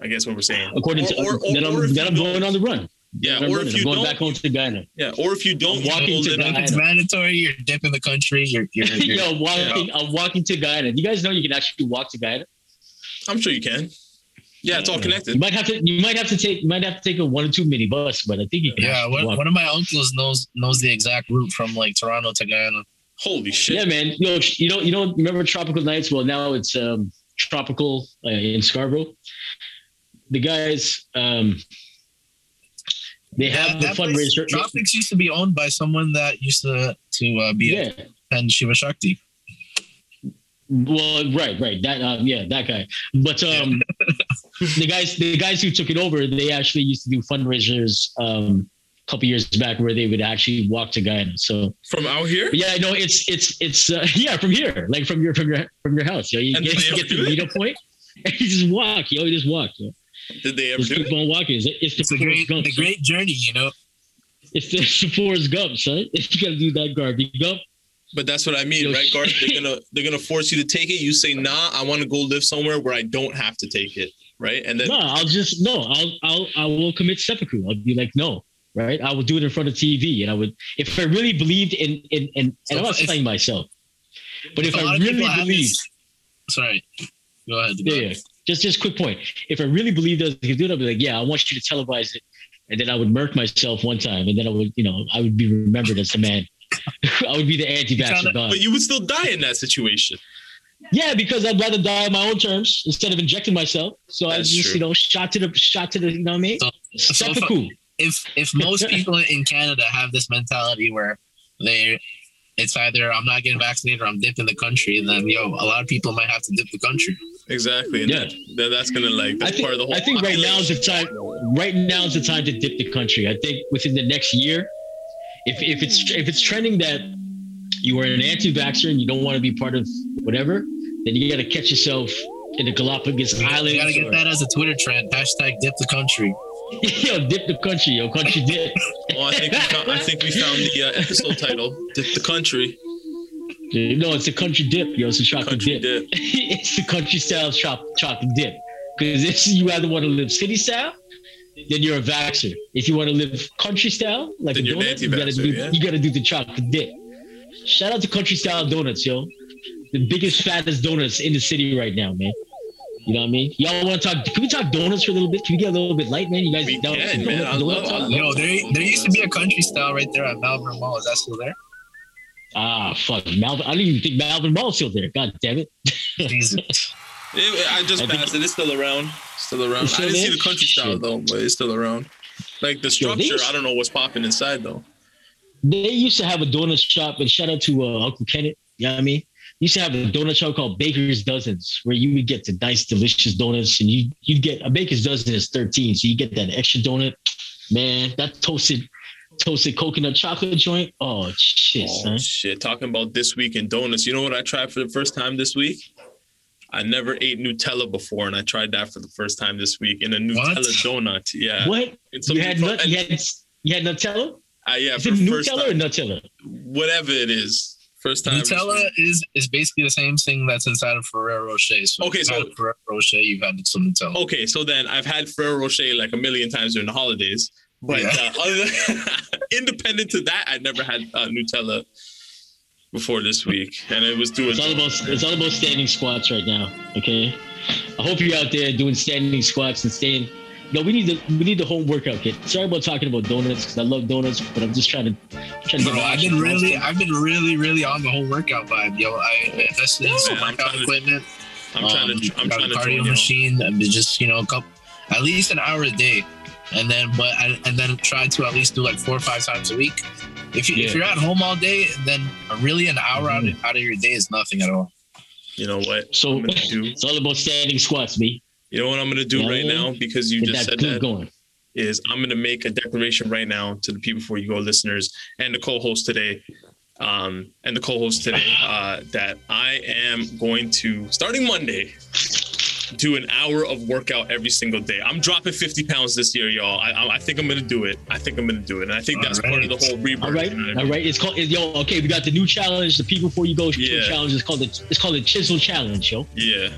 I guess what we're saying. According to Or- or- then, or I'm, then I'm going on the run. Yeah, I'm, or if I'm you going don't, back home to Ghana. yeah, or if you don't, I'm you walking to Ghana. it's mandatory, you're dipping the country. You're, you're, you're Yo, walking, I'm walking to Guyana. You guys know you can actually walk to Guyana. I'm sure you can. Yeah, it's all connected. You connected. might have to. You might have to take. You might have to take a one or two mini bus, but I think you can. yeah. One, walk. one of my uncles knows knows the exact route from like Toronto to Guyana. Holy shit! Yeah, man. Yo, you know, you don't remember tropical nights? Well, now it's um, tropical uh, in Scarborough. The guys, um, they have the that place, fundraiser. Tropics used to be owned by someone that used to to uh, be Yeah. and Shiva Shakti. Well, right, right. That, um, yeah, that guy. But um, the guys, the guys who took it over, they actually used to do fundraisers um, a couple years back where they would actually walk to Guyana. So From out here? But yeah, no, it's it's it's uh, yeah from here, like from your from your from your house. Yo, you And get, you ever get to do the it? meetup point, and you just walk. Yo, you just walk. Yo. Did they ever Just do keep it? on walking. It's, it's the It's a Forrest great Gump. the son. great journey, you know. It's the, it's the Forrest Gump, son. You gotta do that Garvey Gump. But that's what I mean, Yo, right, shit. Garth? They're gonna they're gonna force you to take it. You say, nah, I want to go live somewhere where I don't have to take it, right? And then No, I'll just no. I'll I'll I will commit seppuku. I'll be like no, right? I will do it in front of TV, and I would if I really believed in in in. So and I'm not saying myself, but if I really people have believed, this- sorry, go ahead. yeah, yeah. Just just quick point. If I really believed that I could do it, I'd be like, yeah, I want you to televise it, and then I would murk myself one time, and then I would, you know, I would be remembered as the man. I would be the anti-vaxxer tryna- god. but you would still die in that situation. Yeah, because I'd rather die on my own terms instead of injecting myself. So I just, true. you know, shot to the shot to the, you know what I mean? So, so if, if if most people in Canada have this mentality where they it's either I'm not getting vaccinated or I'm dipping the country, And then yo, a lot of people might have to dip the country. Exactly. And Yeah. that, that, that's gonna like that's think, part of the whole I think right now is the time. Right now is the time to dip the country. I think within the next year, if if it's if it's trending that you are an anti-vaxxer and you don't want to be part of whatever, then you got to catch yourself in the Galapagos Islands. You gotta get or- that as a Twitter trend. Hashtag dip the country. yo, dip the country, yo, country dip. Well, I think we found, I think we found the uh, episode title, "Dip the Country." No, it's a country dip, yo. It's a chocolate Country dip. dip. it's the country style chop, chocolate dip. Because if you either want to live city style, then you're a vaxxer. If you want to live country style, like Then a donut, you gotta do yeah. you gotta do the chocolate dip. Shout out to country style donuts, yo. The biggest, fattest donuts in the city right now, man. You know what I mean? Y'all want to talk? Can we talk donuts for a little bit? Can we get a little bit light, man? You guys We down can, for man. donut- I donut love- talk? Yo, there there used to be a country style right there at Malvern Mall. Is that still there? Ah, fuck, Malvern. I didn't even think Malvern Mall's still there. God damn it. Jesus. It- I just I passed it. It's still around. Still around. It's I didn't see the country style Shit. though, but it's still around. Like the Yo, they structure, used- I don't know what's popping inside though. They used to have a donut shop, and shout out to uh, Uncle Kenneth. You know what I mean? Used to have a donut shop called Baker's Dozens, where you would get the nice, delicious donuts, and you you get a Baker's Dozen is thirteen, so you get that extra donut. Man, that toasted toasted coconut chocolate joint. Oh shit, Oh, son. shit. Talking about this week in donuts. You know what I tried for the first time this week? I never ate Nutella before, and I tried that for the first time this week in a Nutella What? donut. Yeah. What? You had from- nut? You had you had Nutella? uh, yeah, Is for it the first Nutella or. Nutella? Whatever it is. First time. Nutella is is basically the same thing that's inside of Ferrero Rocher. So Okay, so- Ferrero Rocher, you've had some Nutella. Okay, so then I've had Ferrero Rocher like a million times during the holidays, but Yeah. uh, other than, independent to that, I never had uh, Nutella before this week, and it was doing. It's all about it's all about standing squats right now. Okay, I hope you're out there doing standing squats and staying. No, we need the we need the home workout kit. Sorry about talking about donuts because I love donuts, but I'm just trying to trying to Bro, get my I've been really, blasted. I've been really, really on the whole workout vibe, yo. I invested in some Man, I'm workout trying to- equipment. I'm trying um, to. I'm trying a to cardio join you. machine and just you know a couple, at least an hour a day, and then but I, and then try to at least do like four or five times a week. If you if you're at home all day, then really an hour out, of, out of your day is nothing at all. You know what? So I'm do. it's all about standing squats, me. You know what I'm gonna do Yeah, right now because you just that said that going. is I'm gonna make a declaration right now to the people before you go listeners and the co-host today. Um, and the co-host today uh, that I am going to starting Monday do an hour of workout every single day. I'm dropping 50 pounds this year, y'all. I, I I think I'm gonna do it. I think I'm gonna do it, and I think that's part of the whole rebirth. All right, you know I mean? right. It's called yo. Okay, we got the new challenge. The people before you go Yeah. challenge. It's called the it's called the chisel challenge, yo. Yeah,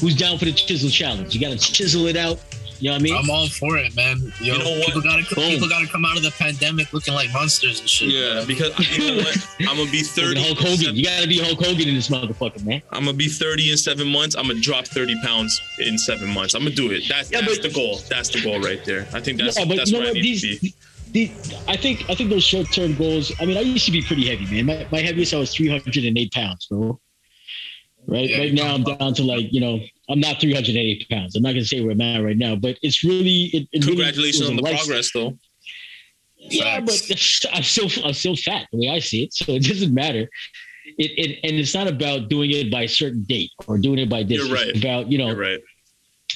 Who's down for the chisel challenge? You got to chisel it out. You know what I mean? I'm all for it, man. Yo, You know what? people gotta Boom. people gotta come out of the pandemic looking like monsters and shit. yeah. Because you know what? I'm gonna be 30. Hulk Hogan. You got to be Hulk Hogan in this motherfucker, man. I'm gonna be 30 in seven months. I'm gonna drop 30 pounds in seven months. I'm gonna do it. That's Yeah, that's but- the goal. That's the goal right there. I think that's yeah, that's you know where I what? need These, to be. these, I think I think those short term goals. I mean, I used to be pretty heavy, man. My, my heaviest I was 308 pounds, bro. Right, Yeah, right now I'm down to like you know I'm not 380 pounds. I'm not gonna say where I'm at right now, but it's really it, it Congratulations a on the progress, though. Yeah, but I'm still I'm still fat the way I see it, so it doesn't matter. It, it and it's not about doing it by a certain date or doing it by this. You're right. It's about you know You're right.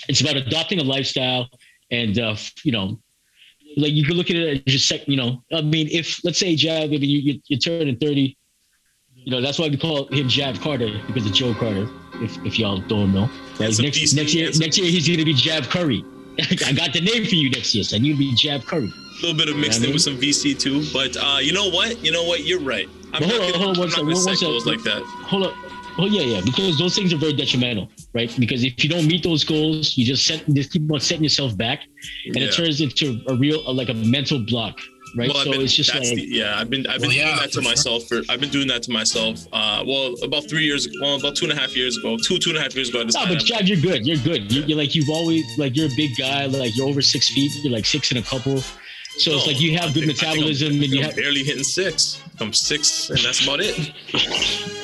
it's about adopting a lifestyle and uh you know like you can look at it as just sec you know i mean if let's say jav I mean, you, you you're turning 30 you know that's why we call him jav carter because of joe carter if, if y'all don't know right? Next, next year next year he's gonna be jav curry i got the name for you next year son you'll be jav curry A little bit of mixed Yeah, I in with some VC too, but uh, you know what? You know what? You're right. I'm But not hold on, gonna, hold on one not sec, gonna one- one set goals sec. like that. hold up Oh yeah, yeah, because those things are very detrimental, right? Because if you don't meet those goals, you just set, just keep on setting yourself back, and Yeah. it turns into a real, like a mental block, right? Well, so been, it's just like, the, yeah, I've been I've been Well, doing yeah, that to sure. myself for I've been doing that to myself. Uh, well, about three years, well, about two and a half years ago, two two and a half years ago. No, but Chad, you're good. You're good. You're, you're like you've always like you're a big guy. Like you're over six feet. You're like six and a couple. So it's like you have I good think- I think I'm- metabolism, I and you I'm have. barely hitting six. I'm six, and that's about it.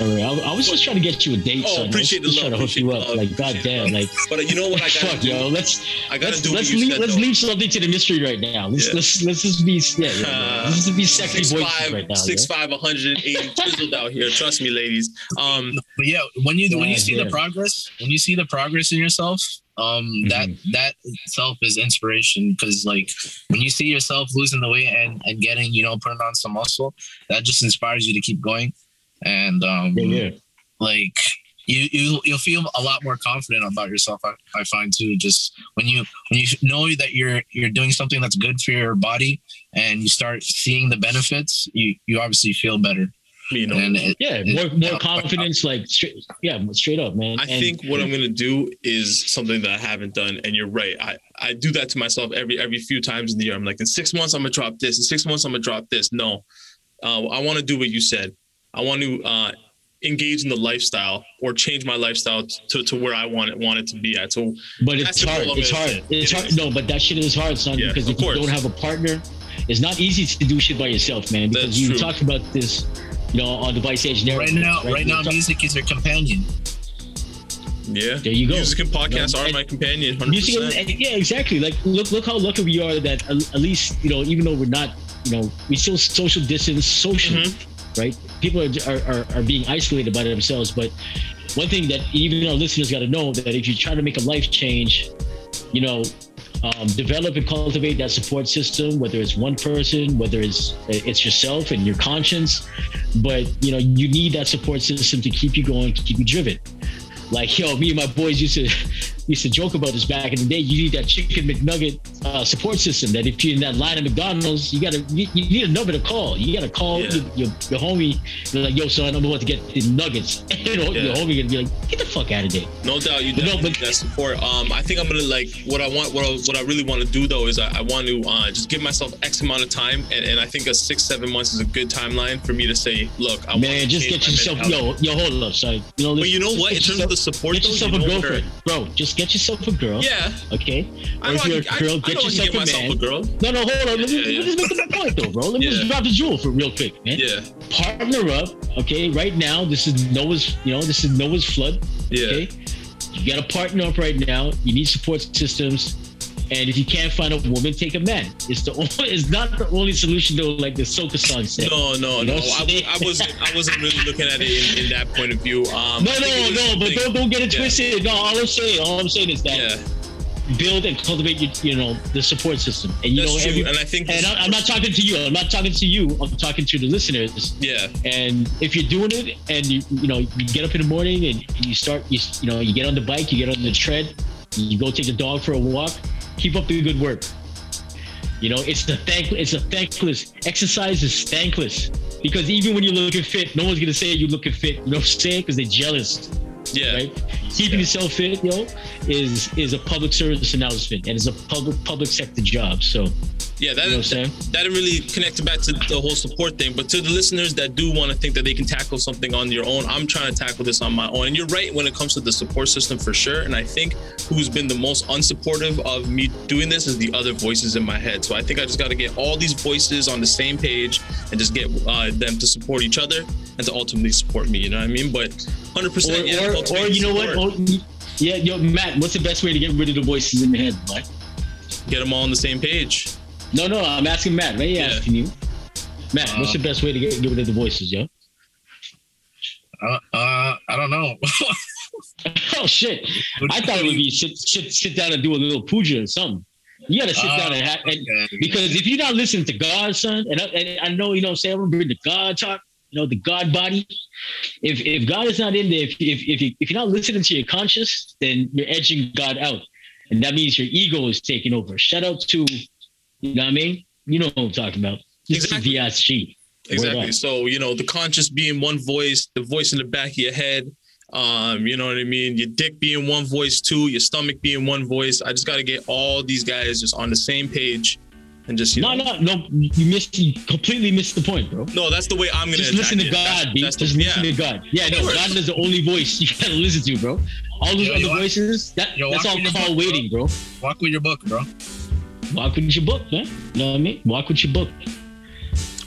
All right, I, I was just trying to get you a date, Oh, son. Appreciate the love, trying to hook you up. love, Like, goddamn, like, But you know what I gotta fuck, do? yo. Let's I gotta let's do let's leave said, let's though. leave something to the mystery right now. Let's Yeah. let's let's just be yeah, yeah, yeah. let's just be sexy Six voices five, right now. six yeah. five, 180 chiseled out here. Trust me, ladies. Um, But yeah, when you when you see yeah. the progress, when you see the progress in yourself, um, that that itself is inspiration because like when you see yourself losing the weight and and getting you know putting on some muscle, that just inspires you to keep going, and um, Yeah, yeah. like you you you'll feel a lot more confident about yourself. I, I find too, just when you when you know that you're you're doing something that's good for your body and you start seeing the benefits, you you obviously feel better. You know, And it, Yeah, more more yeah. confidence, like straight, yeah, straight up, man. I And- think what I'm gonna do is something that I haven't done, and you're right. I, I do that to myself every every few times in the year. I'm like, in six months I'm gonna drop this. In six months I'm gonna drop this. No, uh, I want to do what you said. I want to uh, engage in the lifestyle or change my lifestyle to, to where I want it want it to be at. So But it's hard. goal I'm It's gonna hard. It's It hard. is. No, but that shit is hard, son. Yeah, because of if you don't have a partner, it's not easy to do shit by yourself, man. Because That's you true. talked about this, you know, on the Vice Age Right now, right We now, talk- music is your companion. yeah, There you go. Music and podcasts You know, are and- my companion. 100%. Music, is- and- yeah, exactly. Like, look, look how lucky we are that at, at least, you know, even though we're not, you know, we still social distance socially, Mm-hmm. right? People are, are, are, are being isolated by themselves. But one thing that even our listeners got to know that if you try to make a life change, you know, um, develop and cultivate that support system, whether it's one person, whether it's it's yourself and your conscience, but you know, you need that support system to keep you going, to keep you driven. Like yo, me and my boys used to used to joke about this back in the day. You need that chicken McNugget uh, support system. That if you're in that line at McDonald's, you gotta you, you need a number to call. You gotta call Yeah. your, your, your homie. Like, yo, son, I'm about to get the nuggets. you know, Yeah. your homie gonna be like, get the fuck out of there. No doubt, you no, but- need that support. Um, I think I'm gonna like what I want. What I, what I really want to do though is I, I want to uh, just give myself X amount of time, and, and I think a six seven months is a good timeline for me to say, look, I Man, just get yourself yo, yo, hold up, sorry. You know, But you know what? In terms yourself- of the support, get though, yourself you a know girlfriend, bro. Just get yourself a girl. Yeah, Okay. Or if you're a girl, I, get I yourself get a man. a girl. No, no, hold on. Let me, Yeah, let me yeah. just make the point, though, bro. Let me Yeah. just drop the jewel for real quick, man. Yeah, Partner up, okay? Right now, this is Noah's. You know, this is Noah's flood. yeah. Okay. You got to partner up right now. You need support systems. And if you can't find a woman, take a man. It's the only, it's not the only solution though, like the Soka song said. No, no, You no. I, I wasn't. I wasn't really looking at it in, in that point of view. Um, No, no, no, but don't don't get it yeah. twisted. No, all I'm saying, all I'm saying is that Yeah, build and cultivate your, you know, the support system. And you that's know, every, and I think, and I, I'm not talking to you. I'm not talking to you. I'm talking to the listeners. Yeah, And if you're doing it, and you you know, you get up in the morning and you start, you you know, you get on the bike, you get on the tread, you go take the dog for a walk. Keep up the good work. You know, it's the thank, it's a thankless exercise. Is thankless because even when you're looking fit, no one's gonna say you're looking fit. You know what I'm saying? Because they're jealous yeah. right? Keeping yourself fit, yo, is is a public service announcement and it's a public public sector job. So Yeah, that you know what I'm saying? that didn't really connect back to the whole support thing. But to the listeners that do want to think that they can tackle something on your own, I'm trying to tackle this on my own. And you're right when it comes to the support system for sure. And I think who's been the most unsupportive of me doing this is the other voices in my head. So I think I just got to get all these voices on the same page and just get uh, them to support each other and to ultimately support me. You know what I mean? But 100%. Or, yeah, or, or you know what? Or, yeah, yo, Matt, what's the best way to get rid of the voices in the head, Matt? Get them all on the same page. No, no, I'm asking Matt. Right? Yeah. Asking you, Matt. what's the Uh, best way to get, get rid of the voices, yo? Uh, uh I don't know. Oh shit! I thought it would be sit sit sit down and do a little puja or something. You gotta sit down and, ha- and Okay. because if you're not listening to God, son, and I, and I know you know, say I'm gonna bring the God talk, you know, the God body. If if God is not in there, if if if, you, if you're not listening to your conscience, then you're edging God out, and that means your ego is taking over. Shout out to, you know what I mean? You know what I'm talking about. This Exactly. is VSG. Exactly. So, you know, the conscious being one voice, the voice in the back of your head, um, you know what I mean? Your dick being one voice too, your stomach being one voice. I just got to get all these guys just on the same page and just, you No, know. no, no. You missed. You completely missed the point, bro. No, that's the way I'm going to Just listen to God. That's the, Just yeah. listen to God. Yeah, no. God is the only voice you gotta listen to, bro. All those Yo, other yo, voices, that, yo, that's all call book, bro. waiting, bro. Walk with your book, bro. Walk with your book, man. You know what I mean? Walk with your book.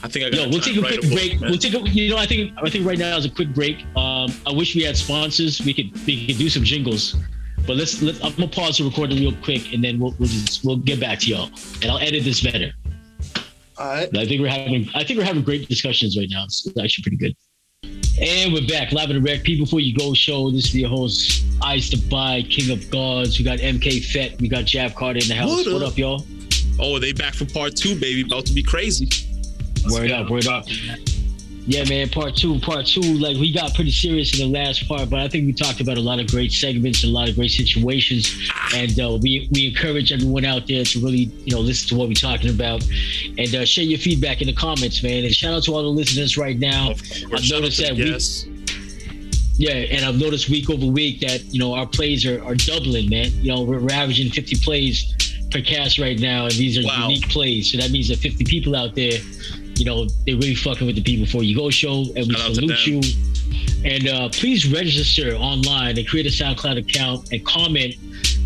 I think I got Yo, we'll take a quick break. We'll take a, you know, I think, I think right now is a quick break. Um, I wish we had sponsors. We could, we could do some jingles, but let's, let I'm gonna pause the recording real quick, and then we'll, we'll just, we'll get back to y'all, and I'll edit this better. all right. But I think we're having, I think we're having great discussions right now. It's actually pretty good. And we're back, live in the rec. People before you go show. This is your host, Eyes to Buy, King of Gods. We got MK Fete. We got Jav Carter in the house. What What up? up, y'all? Oh, they back for part two, baby. About to be crazy. Word up, word up. Yeah, man. Part two, part two. Like we got pretty serious in the last part, but I think we talked about a lot of great segments, and a lot of great situations, and uh, we we encourage everyone out there to really you know listen to what we're talking about, and uh, share your feedback in the comments, man. And shout out to all the listeners right now. I've course. Shout out noticed that we- guests. Yeah, and I've noticed week over week that you know our plays are, are doubling, man. You know we're, we're averaging 50 plays per cast right now, and these are Wow. unique plays. So that means that 50 people out there, you know, they're really fucking with the people For you go show, and we Shout salute you. And uh, please register online and create a SoundCloud account and comment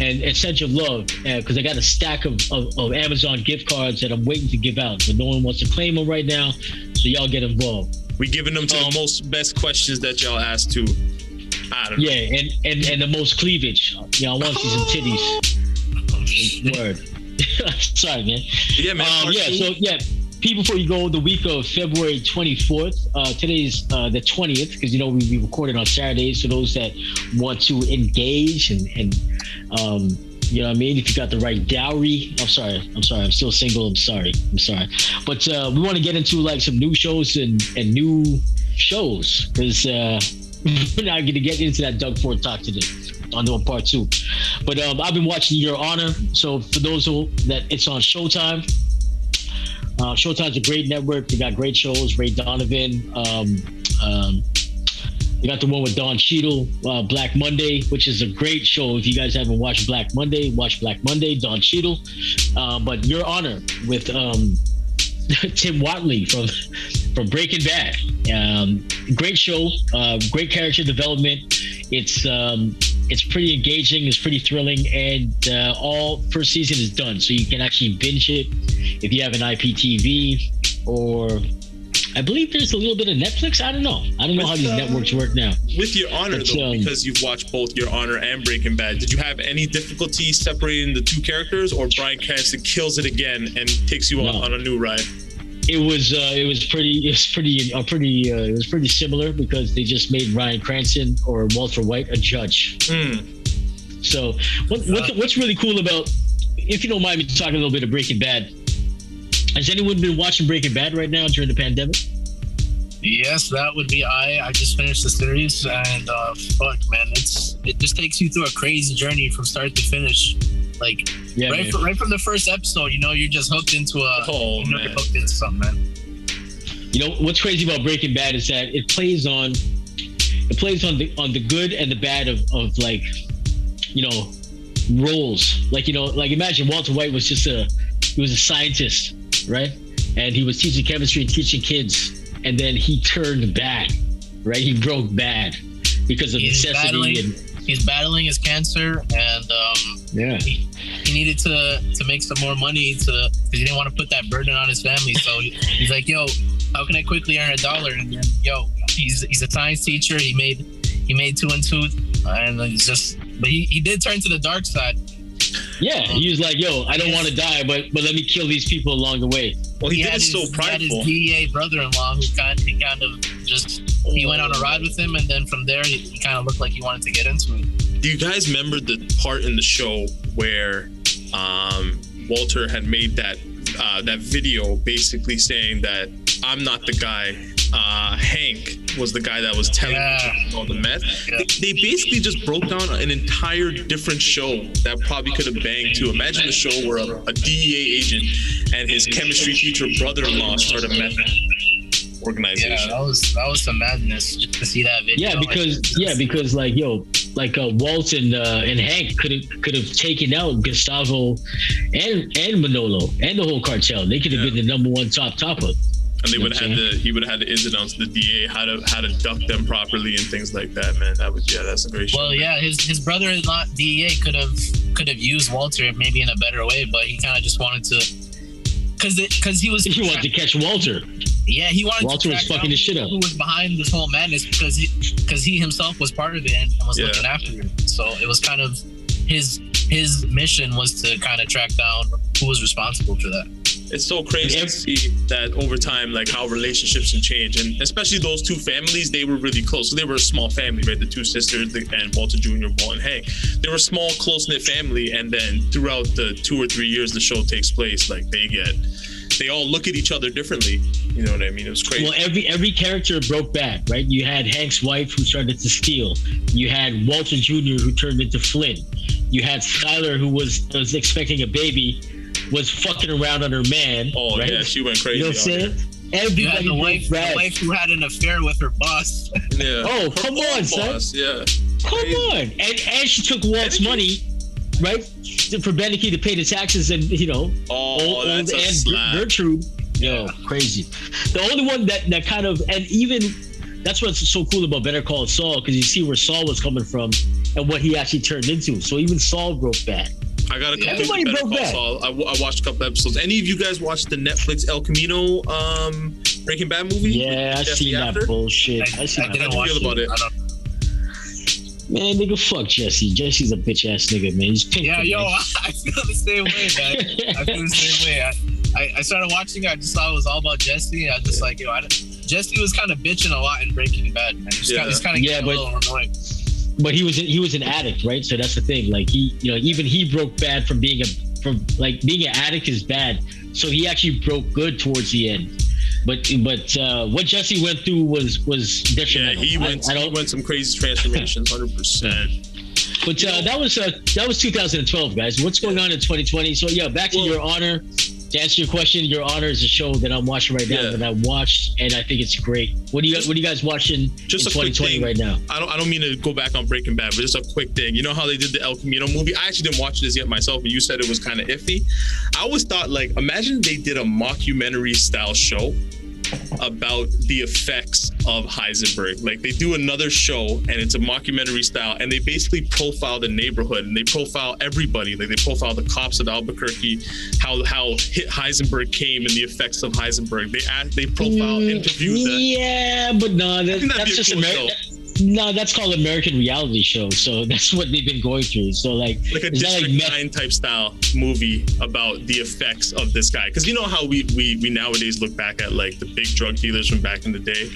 and, and send your love because uh, I got a stack of, of, of, Amazon gift cards that I'm waiting to give out, but no one wants to claim them right now. So y'all get involved. We giving them to um, the most best questions that y'all asked too. I don't know. Yeah, and, and and the most cleavage. I want to see some titties. Word. Sorry, man. Yeah, man. Um, yeah, so yeah people before you go the week of February 24th. Uh, today's uh, the 20th because you know we, we recorded on Saturdays. For those that want to engage and and um, you know what I mean. If you got the right dowry, I'm sorry. I'm sorry. I'm still single. I'm sorry. I'm sorry. But uh, we want to get into like some new shows and and new shows because uh, we're not going to get into that Doug Ford talk today on the part two. But um, I've been watching Your Honor. So for those who that it's on Showtime. Uh, Showtime's a great network. They got great shows. Ray Donovan. Um, um, they got the one with Don Cheadle, uh, Black Monday, which is a great show. If you guys haven't watched Black Monday, watch Black Monday, Don Cheadle. Uh, but Your Honor with um, Tim Watley from from Breaking Bad. Um, great show, uh, great character development. It's um, it's pretty engaging, it's pretty thrilling, and uh, all first season is done, so you can actually binge it if you have an IPTV or I believe there's a little bit of Netflix. I don't know. I don't know with, how these uh, networks work now. With Your Honor, but, though, um, because you've watched both Your Honor and Breaking Bad, did you have any difficulty separating the two characters, or Bryan Cranston kills it again and takes you no. on, on a new ride? It was uh, it was pretty it was pretty uh, pretty uh, it was pretty similar because they just made Bryan Cranston or Walter White a judge. Mm. So what, what, what's really cool about if you don't mind me talking a little bit of Breaking Bad, has anyone been watching Breaking Bad right now during the pandemic? Yes, that would be I. I just finished the series and uh, fuck, man, it's it just takes you through a crazy journey from start to finish. Like yeah, right, from, right from the first episode, you know, you're just hooked into a. Oh you know, man. Hooked into something, man. You know what's crazy about Breaking Bad is that it plays on, it plays on the on the good and the bad of of like, you know, roles. Like you know, like imagine Walter White was just a he was a scientist, right? And he was teaching chemistry and teaching kids, and then he turned bad, right? He broke bad because of he's necessity battling, and he's battling his cancer, and um, yeah, he, he needed to to make some more money to because he didn't want to put that burden on his family. So he's like, "Yo, how can I quickly earn a dollar?" And then, yo, he's he's a science teacher. He made he made two and two, and he's just. But he, he did turn to the dark side yeah, he was like, "Yo, I don't want to die, but but let me kill these people along the way." Well, he, he did it so prideful. He had his DEA brother-in-law who kind he kind of just he went on a ride with him, and then from there he, he kind of looked like he wanted to get into it. Do you guys remember the part in the show where um, Walter had made that uh, that video basically saying that I'm not the guy uh, Hank was the guy that was telling yeah. me about the meth. Yeah. They, they, basically just broke down an entire different show that probably could have banged too. Imagine a show where a, a DEA agent and his chemistry teacher brother-in-law started a meth organization. Yeah, that was that was some madness just to see that video. Yeah, because like, yeah, because like yo, like uh, Walt and uh, and Hank could have could have taken out Gustavo and and Manolo and the whole cartel. They could have yeah. been the number one top topper and they would have had to he would have had to incidents the DA how to how to duck them properly and things like that. Man, that was yeah, that's a great. Well, yeah, his his brother is not DEA could have could have used Walter maybe in a better way, but he kind of just wanted to because because he was he wanted to catch Walter. Yeah, he wanted Walter was fucking his shit up. Who was behind this whole madness because he because he himself was part of it and was yeah. looking after it. So it was kind of his his mission was to kind of track down who was responsible for that it's so crazy to see that over time, like how relationships can change, and especially those two families, they were really close. So they were a small family, right? The two sisters and Walter Jr., and Hank. They were a small, close knit family, and then throughout the two or three years the show takes place, like they get, they all look at each other differently. You know what I mean? It was crazy. Well, every every character broke bad, right? You had Hank's wife who started to steal. You had Walter Jr. who turned into Flynn. You had Skyler who was was expecting a baby was fucking around on her man. Oh right? yeah, she went crazy. You know what I'm saying? Everybody the wife, the wife who had an affair with her boss. Yeah. Oh, come on, boss, son. Yeah. Come crazy. on. And and she took Walt's money, right? For Beneke to pay the taxes and you know, oh, old, that's old and Gertrude. Yo, crazy. The only one that that kind of and even that's what's so cool about Better Call Saul because you see where Saul was coming from and what he actually turned into. So even Saul broke bad. I got a couple Everybody Better broke Call bad. Saul. I, w- I watched a couple episodes. Any of you guys watched the Netflix El Camino um, Breaking Bad movie? Yeah, I Jesse seen that After? bullshit. I, I seen I that. didn't watch feel about it? I don't, Man, nigga, fuck Jesse. Jesse's a bitch ass nigga, man. He's pink. yeah, yo, I feel the same way, man. I feel the same way. I, I, I started watching it. I just thought it was all about Jesse. I just like, yo, I, Jesse was kind of bitching a lot in Breaking Bad, man. He's Yeah. kind, he's kind of Yeah, getting but- a little annoying. But he was he was an addict, right? So that's the thing. Like he, you know, even he broke bad from being a from like being an addict is bad. So he actually broke good towards the end. But but uh, what Jesse went through was was Yeah, he went. I, he don't. went some crazy transformations, hundred percent. But uh, that was uh, that was 2012, guys. What's going on in 2020? So yeah, back to Well- Your Honor. To answer your question, Your Honor is a show that I'm watching right now Yeah. that I watched, and I think it's great. What do you Just- what are you guys watching just in a quick 2020 thing. right now? I don't. I don't mean to go back on Breaking Bad, but just a quick thing. You know how they did the El Camino movie? I actually didn't watch this yet myself, but you said it was kind of iffy. I always thought like, imagine they did a mockumentary style show about the effects of Heisenberg. Like they do another show and it's a mockumentary style, and they basically profile the neighborhood and they profile everybody. Like they profile the cops of Albuquerque, how how hit Heisenberg came and the effects of Heisenberg. They ask, they profile, Mm, interview. Yeah, but no, that, that's just cool American. No, that's called American reality show. So that's what they've been going through. So like, like a District like Nine type style movie about the effects of this guy. Because you know how we, we we nowadays look back at like the big drug dealers from back in the day,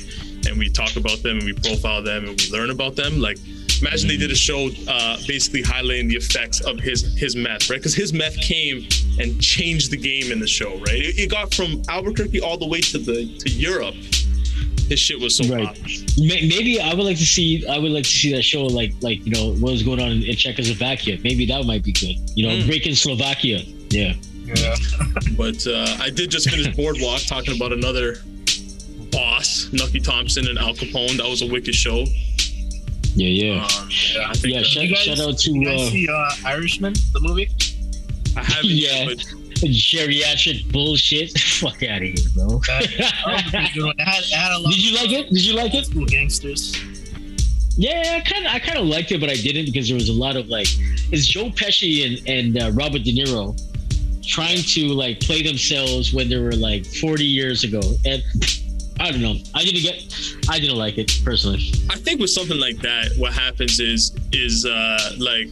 and we talk about them and we profile them and we learn about them. Like imagine they did a show uh, basically highlighting the effects of his his meth, right? Because his meth came and changed the game in the show, right? It, it got from Albuquerque all the way to the to Europe. His shit was so Right. hot. May- maybe I would like to see. I would like to see that show, like like you know what was going on in Czechoslovakia. Maybe that might be good. You know, Mm. breaking Slovakia. Yeah. Yeah. But uh, I did just finish Boardwalk talking about another boss, Nucky Thompson and Al Capone. That was a wicked show. Yeah, yeah. Um, yeah, I think yeah, shout, You guys- shout out to You guys uh, see uh, Irishman, the movie? I haven't Yeah. yet, but geriatric bullshit. Fuck out of here, bro. That, that was a pretty good one. It had, it had a lot Did you like it? Did you like it? school gangsters. Yeah, I kind of, I kind of liked it, but I didn't because there was a lot of like, it's Joe Pesci and and uh, Robert De Niro trying to like play themselves when they were like 40 years ago, and I don't know. I didn't get, I didn't like it personally. I think with something like that, what happens is is uh, like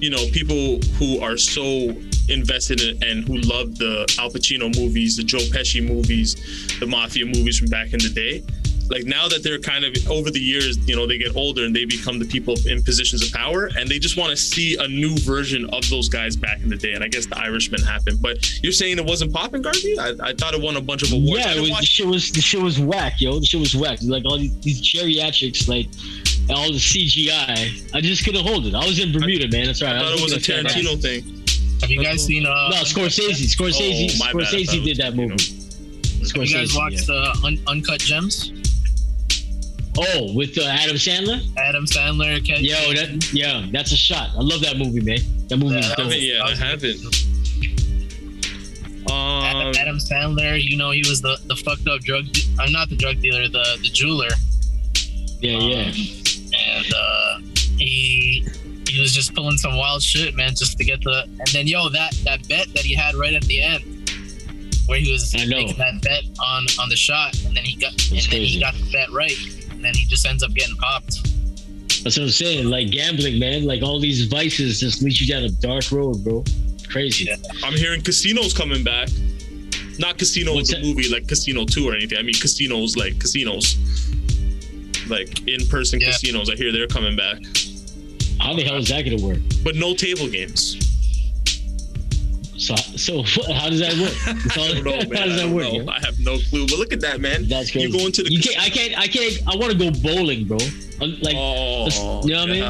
you know people who are so invested in and who love the Al Pacino movies, the Joe Pesci movies, the mafia movies from back in the day. Like now that they're kind of over the years, you know, they get older and they become the people in positions of power, and they just want to see a new version of those guys back in the day. And I guess the Irishman happened. But you're saying it wasn't popping, Garvey? I, I thought it won a bunch of awards. Yeah, it was, the shit was the shit was whack, yo. The shit was whack. Like all these, these geriatrics, like all the CGI. I just couldn't hold it. I was in Bermuda, man. That's right. I thought it was a Tarantino thing. Have you guys seen? Uh, No, Scorsese. Scorsese. Oh, my bad. I thought it Scorsese did that Tarantino. movie. Have you guys Scorsese, watched yeah. uh, Un- Uncut Gems? Oh, with uh, Adam Sandler. Adam Sandler, Ken. Yo, that yeah, that's a shot. I love that movie, man. That movie Yeah, dope. haven't yet. I haven't. Adam, Um, Adam Sandler, you know, he was the, the fucked up drug. De- I'm not the drug dealer, the the jeweler. Yeah, yeah. and uh, he he was just pulling some wild shit, man, just to get the. And then yo, that that bet that he had right at the end, where he was I know. making that bet on on the shot, and then he got That's and then he got the bet right, and then he just ends up getting popped. That's what I'm saying. Like gambling, man. Like all these vices just lead you down a dark road, bro. Crazy. Yeah. I'm hearing casinos coming back. Not Casino What's the that? movie, like Casino 2 or anything. I mean casinos like casinos. Like in-person Yeah. casinos. I hear they're coming back. How the hell is that gonna work? But no table games. So, so how does that work? It's I don't know, man. how does that don't work? know. I have no clue. But look at that, man. That's crazy. You go into the You can't. I can't. I can't. I want to go bowling, bro. Like, oh, you know what I mean?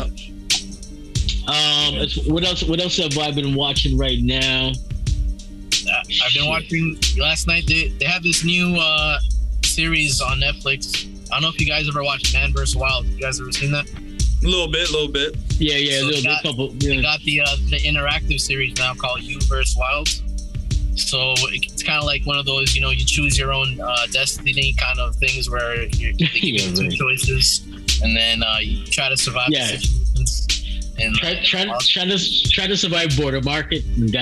um, it's- what else? What else have I been watching right now? Uh, I've Shit. been watching last night. They they have this new uh, series on Netflix. I don't know if you guys ever watched Man vs. Wild. You guys ever seen that? A little bit, a little bit. Yeah, yeah, a So little bit, that- couple. They Yeah. got the uh, the interactive series now called You vs. Wild. So it's kind of like one of those, you know, you choose your own uh, destiny kind of things where you they Yeah, two right. choices, and then uh, you try to survive Yeah. the. And Try, uh, try, try to try to survive border market and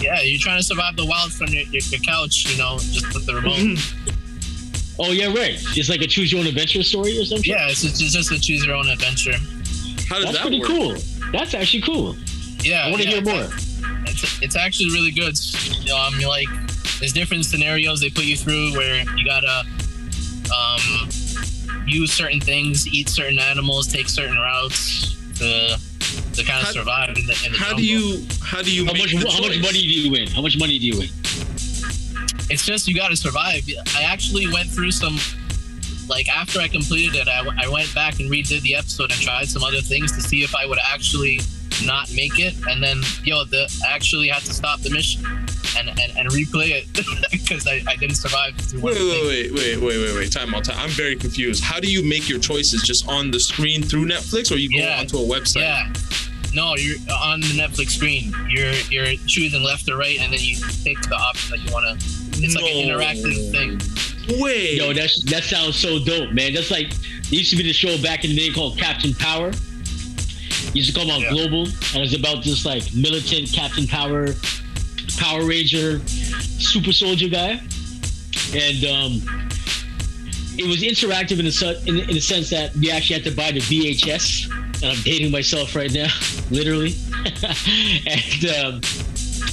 yeah, you're trying to survive the wild from your, your, your couch, you know, just with the remote. Mm-hmm. Oh yeah, right. It's like a choose your own adventure story or something. Yeah, it's just, it's just a choose your own adventure. How does that's that pretty work? cool. That's actually cool. Yeah, I want to yeah, hear more. It's, it's actually really good. Um, you're like there's different scenarios they put you through where you gotta um, use certain things, eat certain animals, take certain routes to to kind of How- survive in the, in the How do you how do you How make much the how much money do you win? How much money do you win? It's just you gotta survive. I actually went through some. Like after I completed it, I, I went back and redid the episode and tried some other things to see if I would actually not make it. And then, yo, the I actually had to stop the mission and and, and replay it because I, I didn't survive. Wait, of the things. wait, wait, wait, wait, wait, wait. Time out. Time. I'm very confused. How do you make your choices? Just on the screen through Netflix, or you go Yeah. onto a website? Yeah. No, you're uh, on the Netflix screen. You're you're choosing left or right, and then you pick the option that you want to. It's like an No. interactive thing. Wait. Yo, that's that sounds so dope, man. That's like there used to be the show back in the day called Captain Power. It used to come on Yeah. Global, and it's about this like militant Captain Power, Power Ranger, super soldier guy, and um, it was interactive in a su- in, in the sense that you actually had to buy the VHS. And I'm dating myself right now, literally. and um,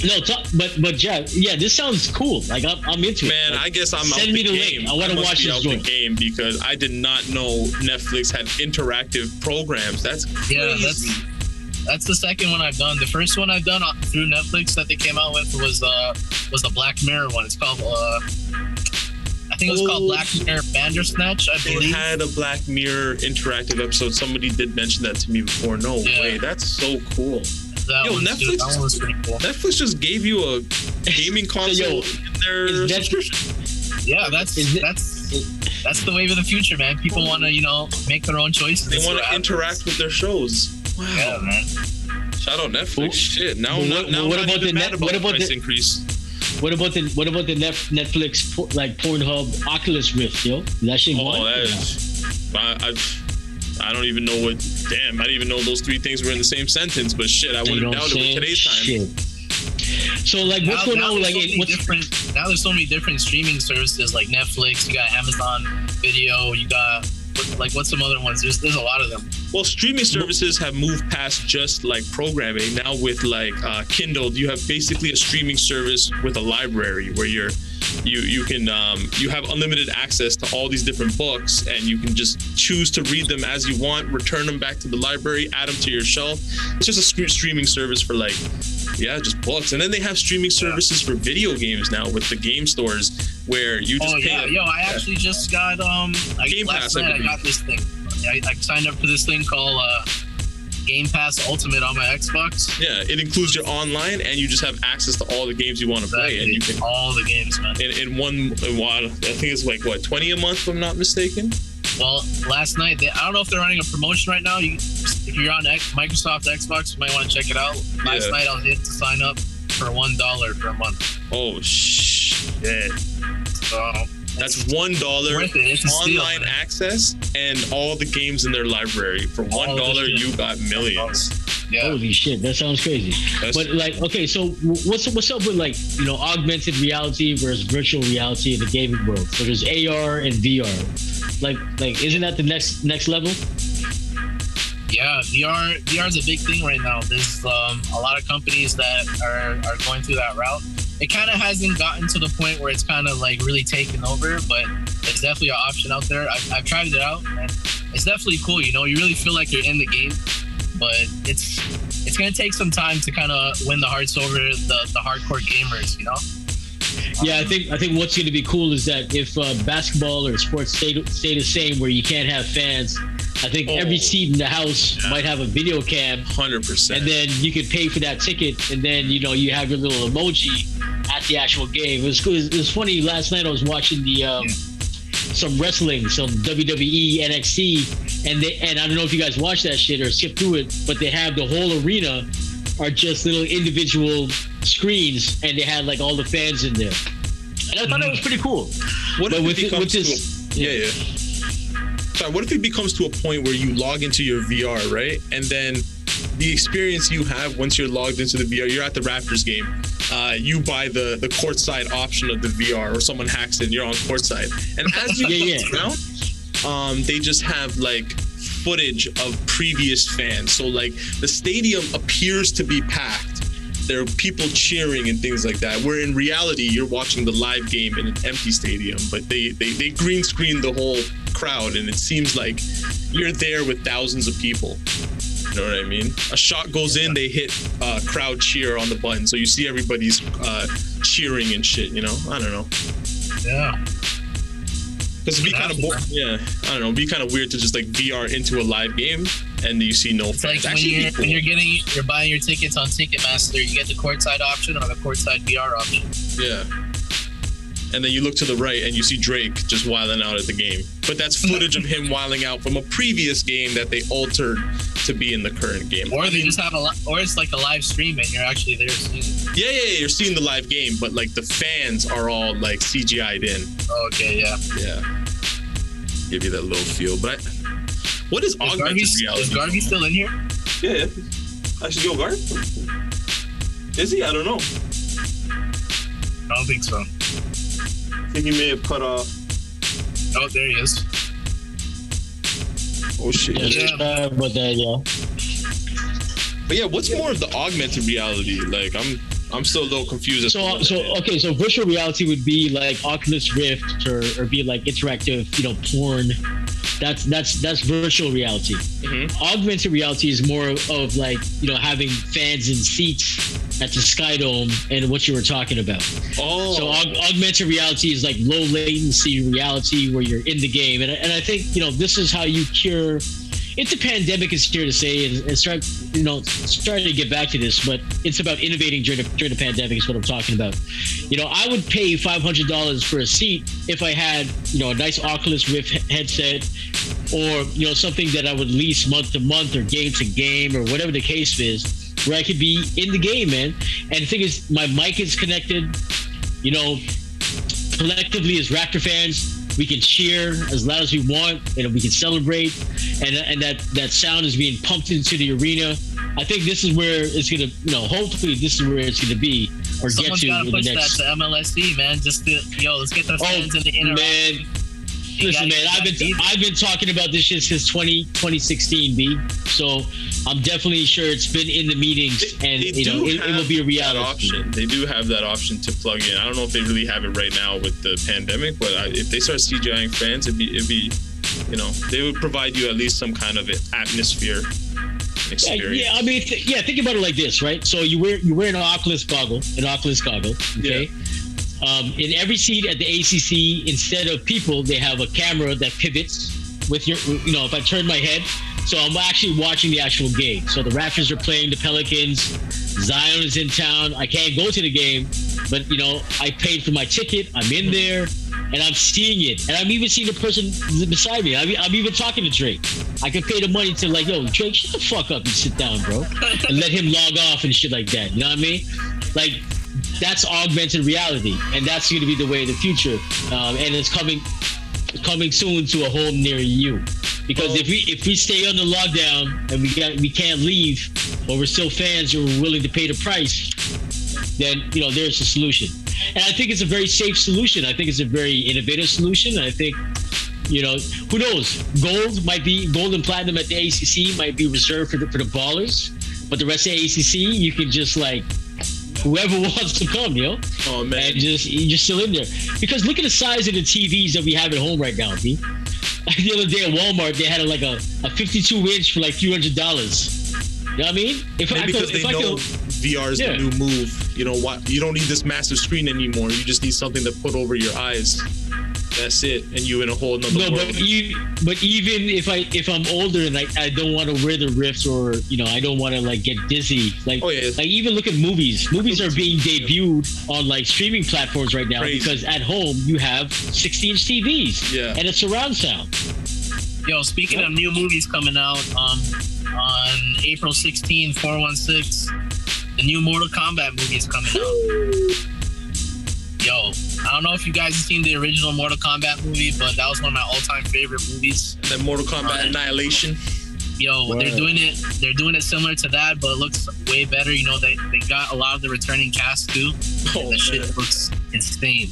no, talk, but but Jeff, yeah, this sounds cool. Like I'm, I'm into Man, it. Like, I guess I'm Send out me the, the game. link. I wanna watch be this out joint. the game because I did not know Netflix had interactive programs. That's crazy. Yeah, that's that's the second one I've done. The first one I've done through Netflix that they came out with was uh was the Black Mirror one. It's called uh I think it was called Oh. Black Mirror Bandersnatch, I They believe. had a Black Mirror interactive episode. Somebody did mention that to me before. No Yeah. way. That's so cool. That Yo, one, Netflix- that was cool. Netflix just gave you a gaming console Yo, in their is. Yeah, that's Is it- that's that's the wave of the future, man. People oh. want to you know make their own choices. They want to interact with their shows. Wow. Yeah, man. Shout out Netflix. Well, Shit. Now, well, now, what- now what I'm not about even the mad net- about what the about price the- increase. What about the what about the Nef- Netflix like Pornhub Oculus Rift, yo? Is that shit Oh, going? that is. I, I've, I don't even know what. Damn, I didn't even know those three things were in the same sentence. But shit, I You would know have what I'm doubted with saying? today's time. Shit. So like, what's now, going now on? Like, so it- what's different. Now there's so many different streaming services like Netflix. You got Amazon Video. You got what- like what's some other ones? There's there's a lot of them. Well, streaming services have moved past just like programming. Now with like uh, Kindle, you have basically a streaming service with a library where you're you you can um, you have unlimited access to all these different books and you can just choose to read them as you want, return them back to the library, add them to your shelf. It's just a streaming service for like yeah, just books. And then they have streaming services for video games now with the game stores where you just Oh pay yeah, yo, I actually just got um I, Game last Pass, I night I believe. got this thing. I, I signed up for this thing called uh, Game Pass Ultimate on my Xbox. yeah, it includes your online and you just have access to all the games you want to play and you can all the games, man. in, in one in one, I think it's like what 20 a month if I'm not mistaken. Well, last night they, I don't know if they're running a promotion right now. You, if you're on X, Microsoft Xbox, you might want to check it out. Last Yeah. night I was able to sign up for one dollar for a month. Oh shit. So That's one dollar worth it. It's a steal. online access and all the games in their library. For one All the dollar shit. you got millions. yeah. Holy shit, that sounds crazy. That's, But like, okay, so what's what's up with like you know augmented reality versus virtual reality in the gaming world? So there's AR and VR. Like like, isn't that the next next level? Yeah, VR VR is a big thing right now. There's um, a lot of companies that are, are going through that route. It kind of hasn't gotten to the point where it's kind of like really taken over, but it's definitely an option out there. I've, I've tried it out, and it's definitely cool. You know, you really feel like you're in the game, but it's it's gonna take some time to kind of win the hearts over the, the hardcore gamers. You know? Yeah, I think I think what's going to be cool is that if uh, basketball or sports stay stay the same, where you can't have fans, I think every Oh. seat in the house Yeah. might have a video cam, hundred percent. and then you could pay for that ticket, and then you know you have your little emoji at the actual game. It was. It was funny. Last night I was watching the um, Yeah. some wrestling, some WWE, NXT, and they and I don't know if you guys watched that shit or skip through it, but they have the whole arena are just little individual screens, and they had like all the fans in there. And I thought that was pretty cool. What But if with it becomes with this- to a, yeah, yeah. Sorry, what if it becomes to a point where you log into your VR, right? And then the experience you have once you're logged into the VR, you're at the Raptors game. Uh, you buy the the courtside option of the VR, or someone hacks it, and you're on courtside. And as you Yeah, look yeah. around, um, they just have like footage of previous fans. So like the stadium appears to be packed. There are people cheering and things like that. Where in reality, you're watching the live game in an empty stadium, but they they, they green screen the whole crowd, and it seems like you're there with thousands of people. You know what I mean? A shot goes in, they hit uh, crowd cheer on the button, so you see everybody's uh, cheering and shit. You know, I don't know. Yeah. Because it'd be kind of bo- yeah, I don't know. It'd be kind of weird to just like VR into a live game and you see no It's like fans. when you're, it'd when you're getting you're buying your tickets on Ticketmaster, you get the courtside option or the courtside VR option. yeah. And then you look to the right and you see Drake just wiling out at the game. But that's footage of him wiling out from a previous game that they altered to be in the current game. Or they just have a li- or it's like a live stream and you're actually there yeah, yeah, yeah, you're seeing the live game, but like the fans are all like CGI'd in. Oh, okay, yeah. Yeah. Give you that little feel. But I, what is Is augmented Garvey, reality? is Garvey still in here? Yeah, yeah. should go guard. Is he? I don't know. I don't think so. I think he may have cut off. Oh, there he is. Oh shit. Yeah, Yeah. sorry about uh, yeah. But yeah, what's more of the augmented reality? Like, I'm I'm still a little confused. So, so that okay, so virtual reality would be like Oculus Rift or, or be like interactive, you know, porn. That's that's that's virtual reality. Mhm. Augmented reality is more of like you know having fans in seats at the Sky Dome and what you were talking about. Oh, So aug- augmented reality is like low latency reality where you're in the game, and and I think you know this is how you cure. If the pandemic is here to say and, and start, you know, starting to get back to this, but it's about innovating during the, during the pandemic is what I'm talking about. You know, I would pay five hundred dollars for a seat if I had, you know, a nice Oculus Rift headset, or you know, something that I would lease month to month or game to game or whatever the case is, where I could be in the game, man. And the thing is, my mic is connected. You know, collectively as Raptor fans, we can cheer as loud as we want, and we can celebrate, and and that that sound is being pumped into the arena. I think this is where it's gonna, you know, hopefully this is where it's gonna be or Someone's get to gotta in the push next. that to MLSE, man. Just to, yo, let's get the Oh fans in the inner. man, listen, man, I've been be- I've been talking about this shit since 20, 2016, b. So I'm definitely sure it's been in the meetings, and They you know, it, it will be a reality. Option. They do have that option to plug in. I don't know if they really have it right now with the pandemic, but I, if they start CGIing fans, it'd be it'd be, you know, they would provide you at least some kind of atmosphere Yeah, experience. yeah, I mean, th- yeah. Think about it like this, right? So you wear you wear an Oculus goggle, an Oculus goggle, okay? Um, in every seat at the ACC, instead of people, they have a camera that pivots with your, you know, if I turn my head, so I'm actually watching the actual game. So the Raptors are playing the Pelicans. Zion is in town. I can't go to the game, but you know, I paid for my ticket. I'm in there, and I'm seeing it, and I'm even seeing the person beside me. I'm, I'm even talking to Drake. I can pay the money to like, yo, Drake, shut the fuck up and sit down, bro, and let him log off and shit like that. You know what I mean? Like that's augmented reality, and that's going to be the way of the future. Um, and it's coming coming soon to a home near you. Because if we if we stay under lockdown and we got we can't leave, but we're still fans and we're willing to pay the price, then you know there's a solution. And I think it's a very safe solution. I think it's a very innovative solution. I think you know who knows gold might be gold and platinum at the ACC might be reserved for the for the ballers, but the rest of the ACC you can just like whoever wants to come, yo Oh man, and just you're just still in there. Because look at the size of the TVs that we have at home right now, B. The other day at Walmart, they had like a, a 52 inch for like three hundred dollars. You know what I mean? If Maybe I because could, they if I know could, VR is Yeah. the new move. You know what? You don't need this massive screen anymore. You just need something to put over your eyes. That's it, and you in a whole nother no, world. but you, but even if I if I'm older and I, I don't want to wear the Rift or you know I don't want to like get dizzy, like Oh, yeah. like even look at movies. Movies are being debuted on like streaming platforms right now Crazy. because at home you have 60 inch TVs Yeah. and it's surround sound. Yo, speaking of new movies coming out, um, on April 16, 416, the new Mortal Kombat movie is coming out. Yo, I don't know if you guys have seen the original Mortal Kombat movie, but that was one of my all-time favorite movies. That Mortal Kombat Right. Annihilation. Yo, they're doing it. They're doing it similar to that, but it looks way better. You know, they, they got a lot of the returning cast too. Oh, that shit looks insane.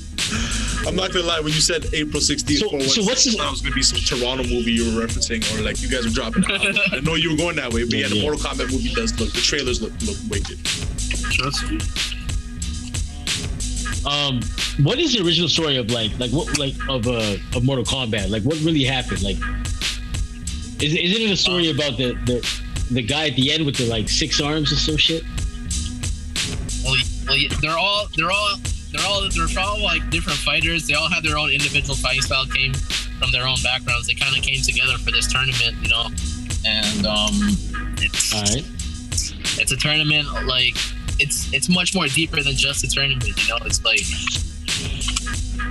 I'm not gonna lie. When you said April 16th, So- for one so what's second, this- I was gonna be some Toronto movie you were referencing, or like you guys were dropping. Out. I know you were going that way, but yeah, the Mortal Kombat movie does look. The trailers look look wicked. Trust me. Um, what is the original story of like like what like of uh of Mortal Kombat? Like what really happened? Like, is isn't it a story about the the the guy at the end with the like six arms or some shit? Well, well, they're all they're all they're all they're all like different fighters. They all have their own individual fighting style. Came from their own backgrounds. They kind of came together for this tournament, you know. And um, it's All right. it's a tournament like it's it's much more deeper than just a tournament. You know, it's like.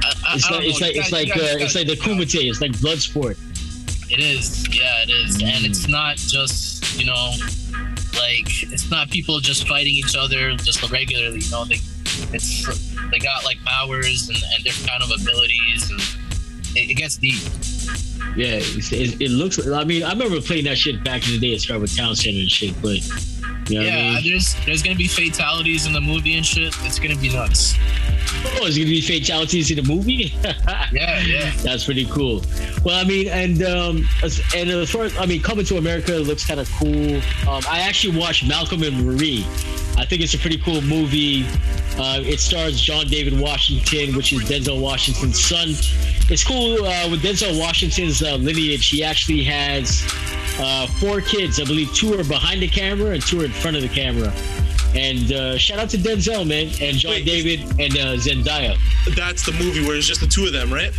I, I, It's I like it's like you it's like guys uh, gotta it's like the check it out. kumite. It's like blood sport. It is, yeah, it is, and Mm. it's not just you know, like it's not people just fighting each other just regularly. You know, they it's they got like powers and, and different kind of abilities, and it, it gets deep. Yeah, it, it looks. I mean, I remember playing that shit back in the day at Scarborough Town Center and shit. But you know what I yeah, mean? there's there's gonna be fatalities in the movie and shit. It's gonna be nuts. oh, is it gonna be fatalities in the movie? Yeah, yeah. That's pretty cool. Well, I mean, and um, and as far as I mean, coming to America looks kind of cool. Um, I actually watched Malcolm and Marie. I think it's a pretty cool movie. Uh, it stars John David Washington, which is Denzel Washington's son. It's cool uh, with Denzel Washington's uh, lineage. He actually has uh, four kids. I believe two are behind the camera and two are in front of the camera. And uh, shout out to Denzel, man, and John Wait. David and uh, Zendaya. That's the movie where it's just the two of them, right?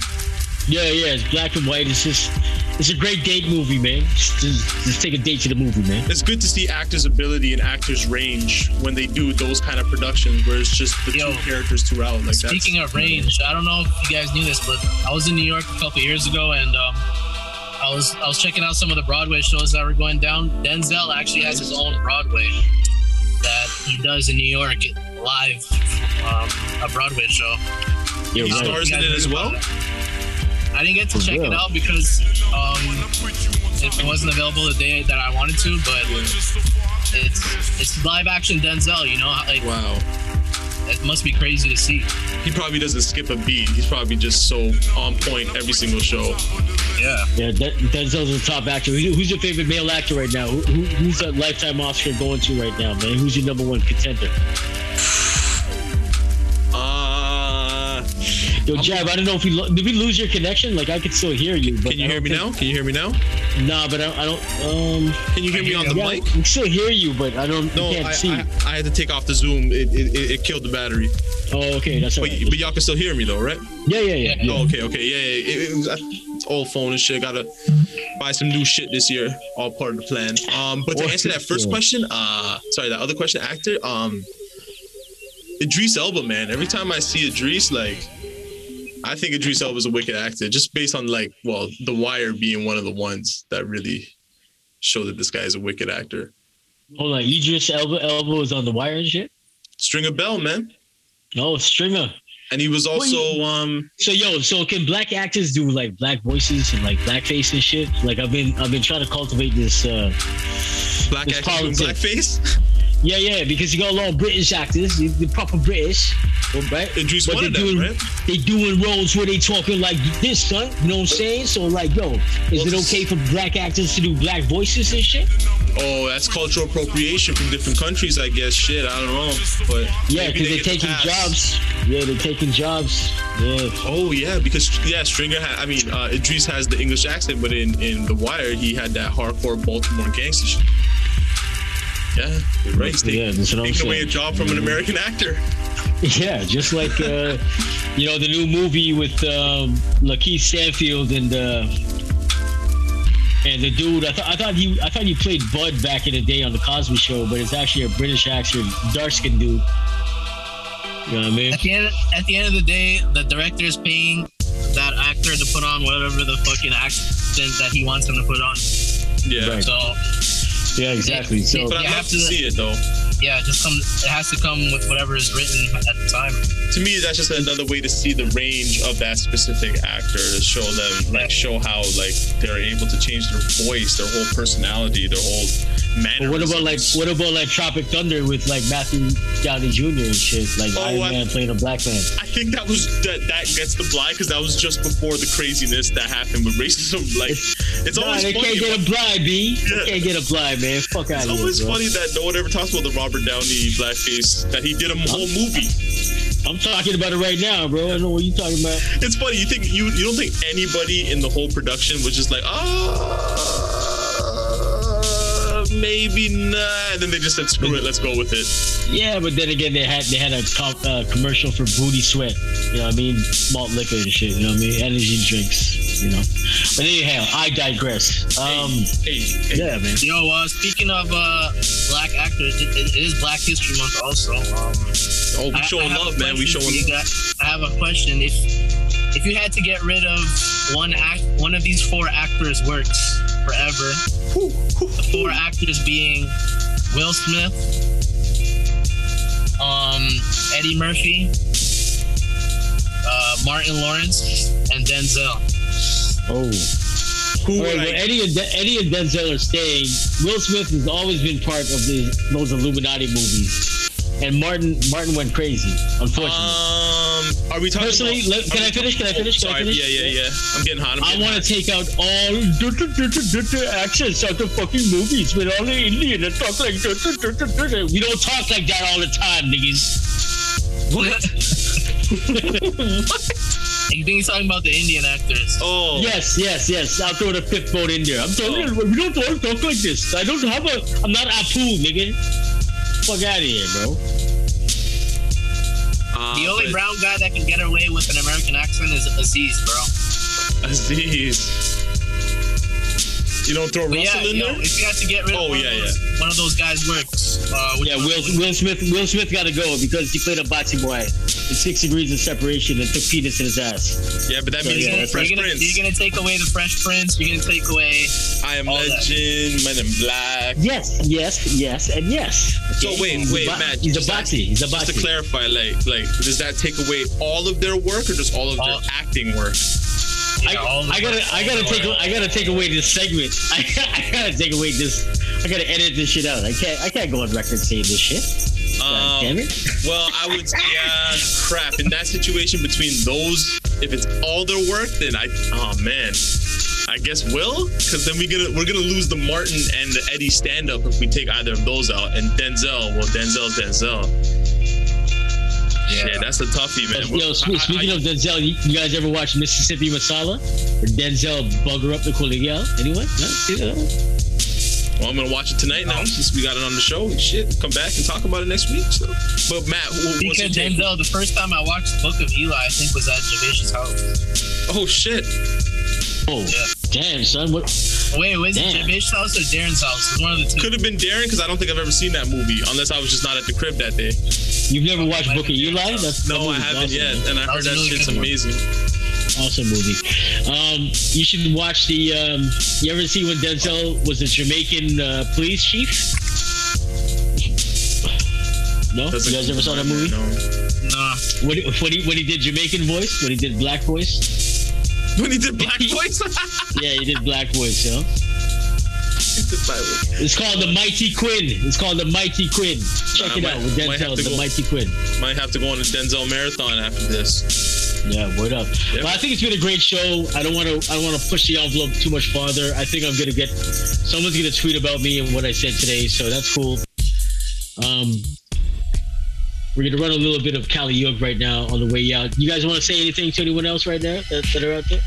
Yeah, yeah, it's black and white. It's just, it's a great date movie, man. Just, just, just take a date to the movie, man. It's good to see actors' ability and actors' range when they do those kind of productions where it's just the Yo. two characters throughout. Like Speaking that's, of range, I don't know if you guys knew this, but I was in New York a couple years ago, and um, I was I was checking out some of the Broadway shows that were going down. Denzel actually has his own Broadway that he does in New York live, um, a Broadway show. You're He right. stars You in it as well? it? I didn't get to For check real? it out because um, it, it wasn't available the day that I wanted to, but it's it's live action Denzel. You know, like Wow. It must be crazy to see. He probably doesn't skip a beat. He's probably just so on point every single show. Yeah. Yeah, Den- Denzel's the top actor. Who's your favorite male actor right now? Who, who, who's a lifetime Oscar going to right now, man? Who's your number one contender? Yo, Jav, I don't know if we lo- did we lose your connection. Like I could still hear you, but can you hear me now? Can you hear me now? Nah, but I, I don't. Um, Can you hear me on the yeah, mic? I can still hear you, but I don't. No, can't I, see. I, I had to take off the Zoom. It, it, it, it killed the battery. oh, okay, that's all But, right. but y'all can still hear me though, right? yeah, yeah, yeah. yeah. Oh, okay, okay, yeah, yeah. It, it was, it's old phone and shit. Gotta buy some new shit this year. All part of the plan. Um, but to answer that first question, uh, sorry, that other question, actor, um, Idris Elba, man. Every time I see Idris, like, I think Idris Elba is a wicked actor, just based on like, well, The Wire being one of the ones that really show that this guy is a wicked actor. Hold on, Idris Elba, Elba was on the wire and shit. Stringer Bell, man, Oh, Stringer. and he was Wait. also um. So yo, so can black actors do like black voices and like blackface and shit? Like I've been I've been trying to cultivate this uh Black It's actor doing politics. blackface. yeah, yeah, because you got a lot of British actors, the, the proper British, right? Idris But one they of them, doing right? they doing roles where they talking like this, son. You know what I'm saying? So like, yo, is Well, it okay for black actors to do black voices and shit? Oh, that's cultural appropriation from different countries, I guess. Shit, I don't know, but Yeah, because they they are get the taking jobs. Yeah, they're taking jobs. Yeah. Oh yeah, because yeah, Stringer. Ha- I mean, uh, Idris has the English accent, but in in The Wire, he had that hardcore Baltimore gangster shit. Yeah, you're right. He's Yeah, taking, that's what I'm taking away a job from an American actor. Yeah, just like uh, you know the new movie with um, LaKeith Stanfield and uh, and the dude. I thought I thought he I thought he played Bud back in the day on the Cosby Show, but it's actually a British actor, dark skinned dude. You know what I mean? At the end, at the end of the day, the director is paying that actor to put on whatever the fucking accent that he wants him to put on. Yeah, Right. So Yeah, exactly. So but You I'd have love to to- see it though. Yeah, just come. It has to come with whatever is written at the time. To me, that's just another way to see the range of that specific actor to show them, like, show how like they're able to change their voice, their whole personality, their whole manner. What about like what about like Tropic Thunder with like Matthew Downey Jr. and shit, like Oh, Iron I- Man playing a black man? I think that was that that gets the blind because that was just before the craziness that happened with racism. Like, it's Nah, always they funny. can't get a blind, B. Yeah. They can't get a blind, man. Fuck out It's of here, always funny that no one ever talks about the Robert Downey blackface that he did a whole movie. I'm talking about it right now, bro. I don't know what you're talking about. It's funny. You think you you don't think anybody in the whole production was just like, oh, maybe not, and then they just said, screw it, let's go with it. Yeah, but then again, they had they had a com- uh, commercial for Booty Sweat. You know what I mean? Malt liquor and shit. You know what I mean? Energy drinks. You know. But anyhow, I digress. Um, Hey, hey, yeah, man. Yo, uh, speaking of uh, black actors, it, it is Black History Month also. Um, oh, we I- showing I have love, man. We question showing. you guys. I have a question. If if you had to get rid of one act, one of these four actors' works forever, the four actors being Will Smith, um, Eddie Murphy, uh, Martin Lawrence, and Denzel. Oh. Who All right, well, I- Eddie, and De- Eddie and Denzel are staying. Will Smith has always been part of the those Illuminati movies, and Martin Martin went crazy. Unfortunately, Um, are we talking? Personally, about, let- can are I we finish? Can I finish? Can I Sorry, finish? yeah, yeah, yeah. I'm getting hot. I'm I want to take out all duh, duh, duh, accents out of fucking movies with all the Indian and talk like we don't talk like that all the time, niggas. You think he's talking about the Indian actors? Oh, Yes, yes, yes. I'll throw the fifth vote in there. I'm talking. We don't all talk like this. I don't have a. I'm not Apu, nigga. Fuck out of here, bro. Uh, The only but- brown guy that can get away with an American accent is Aziz, bro. Aziz. You don't throw But Russell yeah, in yo, there? if you had to get rid of Oh, one, yeah, of those, one of those guys' works, uh, Yeah, Will Will Smith. Will Smith got to go because he played a boxing boy in Six Degrees of Separation and took penis in his ass. Yeah, but that So, means yeah, no that's Fresh you're, gonna, Prince. you're gonna take away the Fresh Prince. You're gonna take away. I am all that. Legend, Men in Black. Yes, yes, yes, and yes. So wait, He's wait, bo- Matt. He's a just boxy. He's a Just to clarify, like, like, does that take away all of their work or just all of All- their acting work? I, Yeah, all the I gotta, I gotta take, I gotta take away this segment. I, I gotta take away this. I gotta edit this shit out. I can't, I can't go on record saying this shit. God damn Um, it. well, I would, yeah, crap. In that situation between those, if it's all their work, then I, oh man, I guess will, because then we gonna we're gonna lose the Martin and the Eddie stand up if we take either of those out. And Denzel, well, Denzel's Denzel. Yeah, that's a toughie, man. Yo, I- spe- I- speaking I- of Denzel, you, you guys ever watch Mississippi Masala? Or Denzel bugger up the colegial? Anyone? No? Yeah. Well, I'm gonna watch it tonight now since we got it on the show. Shit, come back and talk about it next week. So, but Matt, wh- what's Speaking your of take? Denzel, the first time I watched Book of Eli, I think was at Javish's house. Oh shit! Oh, Yeah. Damn, son. What? Wait, was it Damn. Javish's house or Darren's house? It was one of the two. Could have been Darren because I don't think I've ever seen that movie unless I was just not at the crib that day. You've never watched Book of Eli? That's, that No, I haven't awesome, yet, man. and I That heard that really shit's amazing. Awesome movie. Um, you should watch the. Um, you ever see when Denzel was a Jamaican uh, police chief? No, Doesn't you guys come ever saw that movie? no. Nah. When, he- when he when he did Jamaican voice, when he did black voice, When he did Black Voice, yeah, he did black voice. Yo, He did Black Voice. it's called the Mighty Quinn. It's called the Mighty Quinn. Check it might- out with Denzel, the go- Mighty Quinn. might have to go on a Denzel marathon after this. Yeah, word up. Yeah. Well, I think it's been a great show. I don't want to. I don't want to push the envelope too much farther. I think I'm gonna get someone's gonna tweet about me and what I said today, so that's cool. Um, we're gonna run a little bit of Cali Yug right now on the way out. You guys want to say anything to anyone else right now that, that are out there?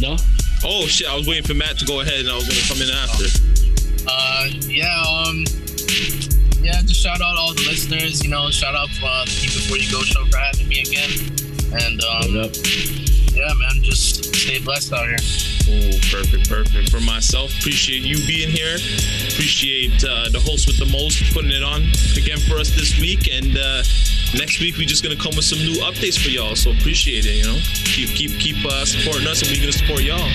No. Oh shit! I was waiting for Matt to go ahead, and I was gonna come in after. Uh, yeah, um, yeah, just shout out all the listeners, you know, shout out uh, the Keep Before You Go show for having me again. And, um, Word up. Yeah, man, just stay blessed out here. Oh, perfect, perfect. For myself, appreciate you being here. Appreciate uh, the host with the most putting it on again for us this week. And uh, next week we're just gonna come with some new updates for y'all. So appreciate it. You know, keep keep keep uh, supporting us, and we're gonna support y'all.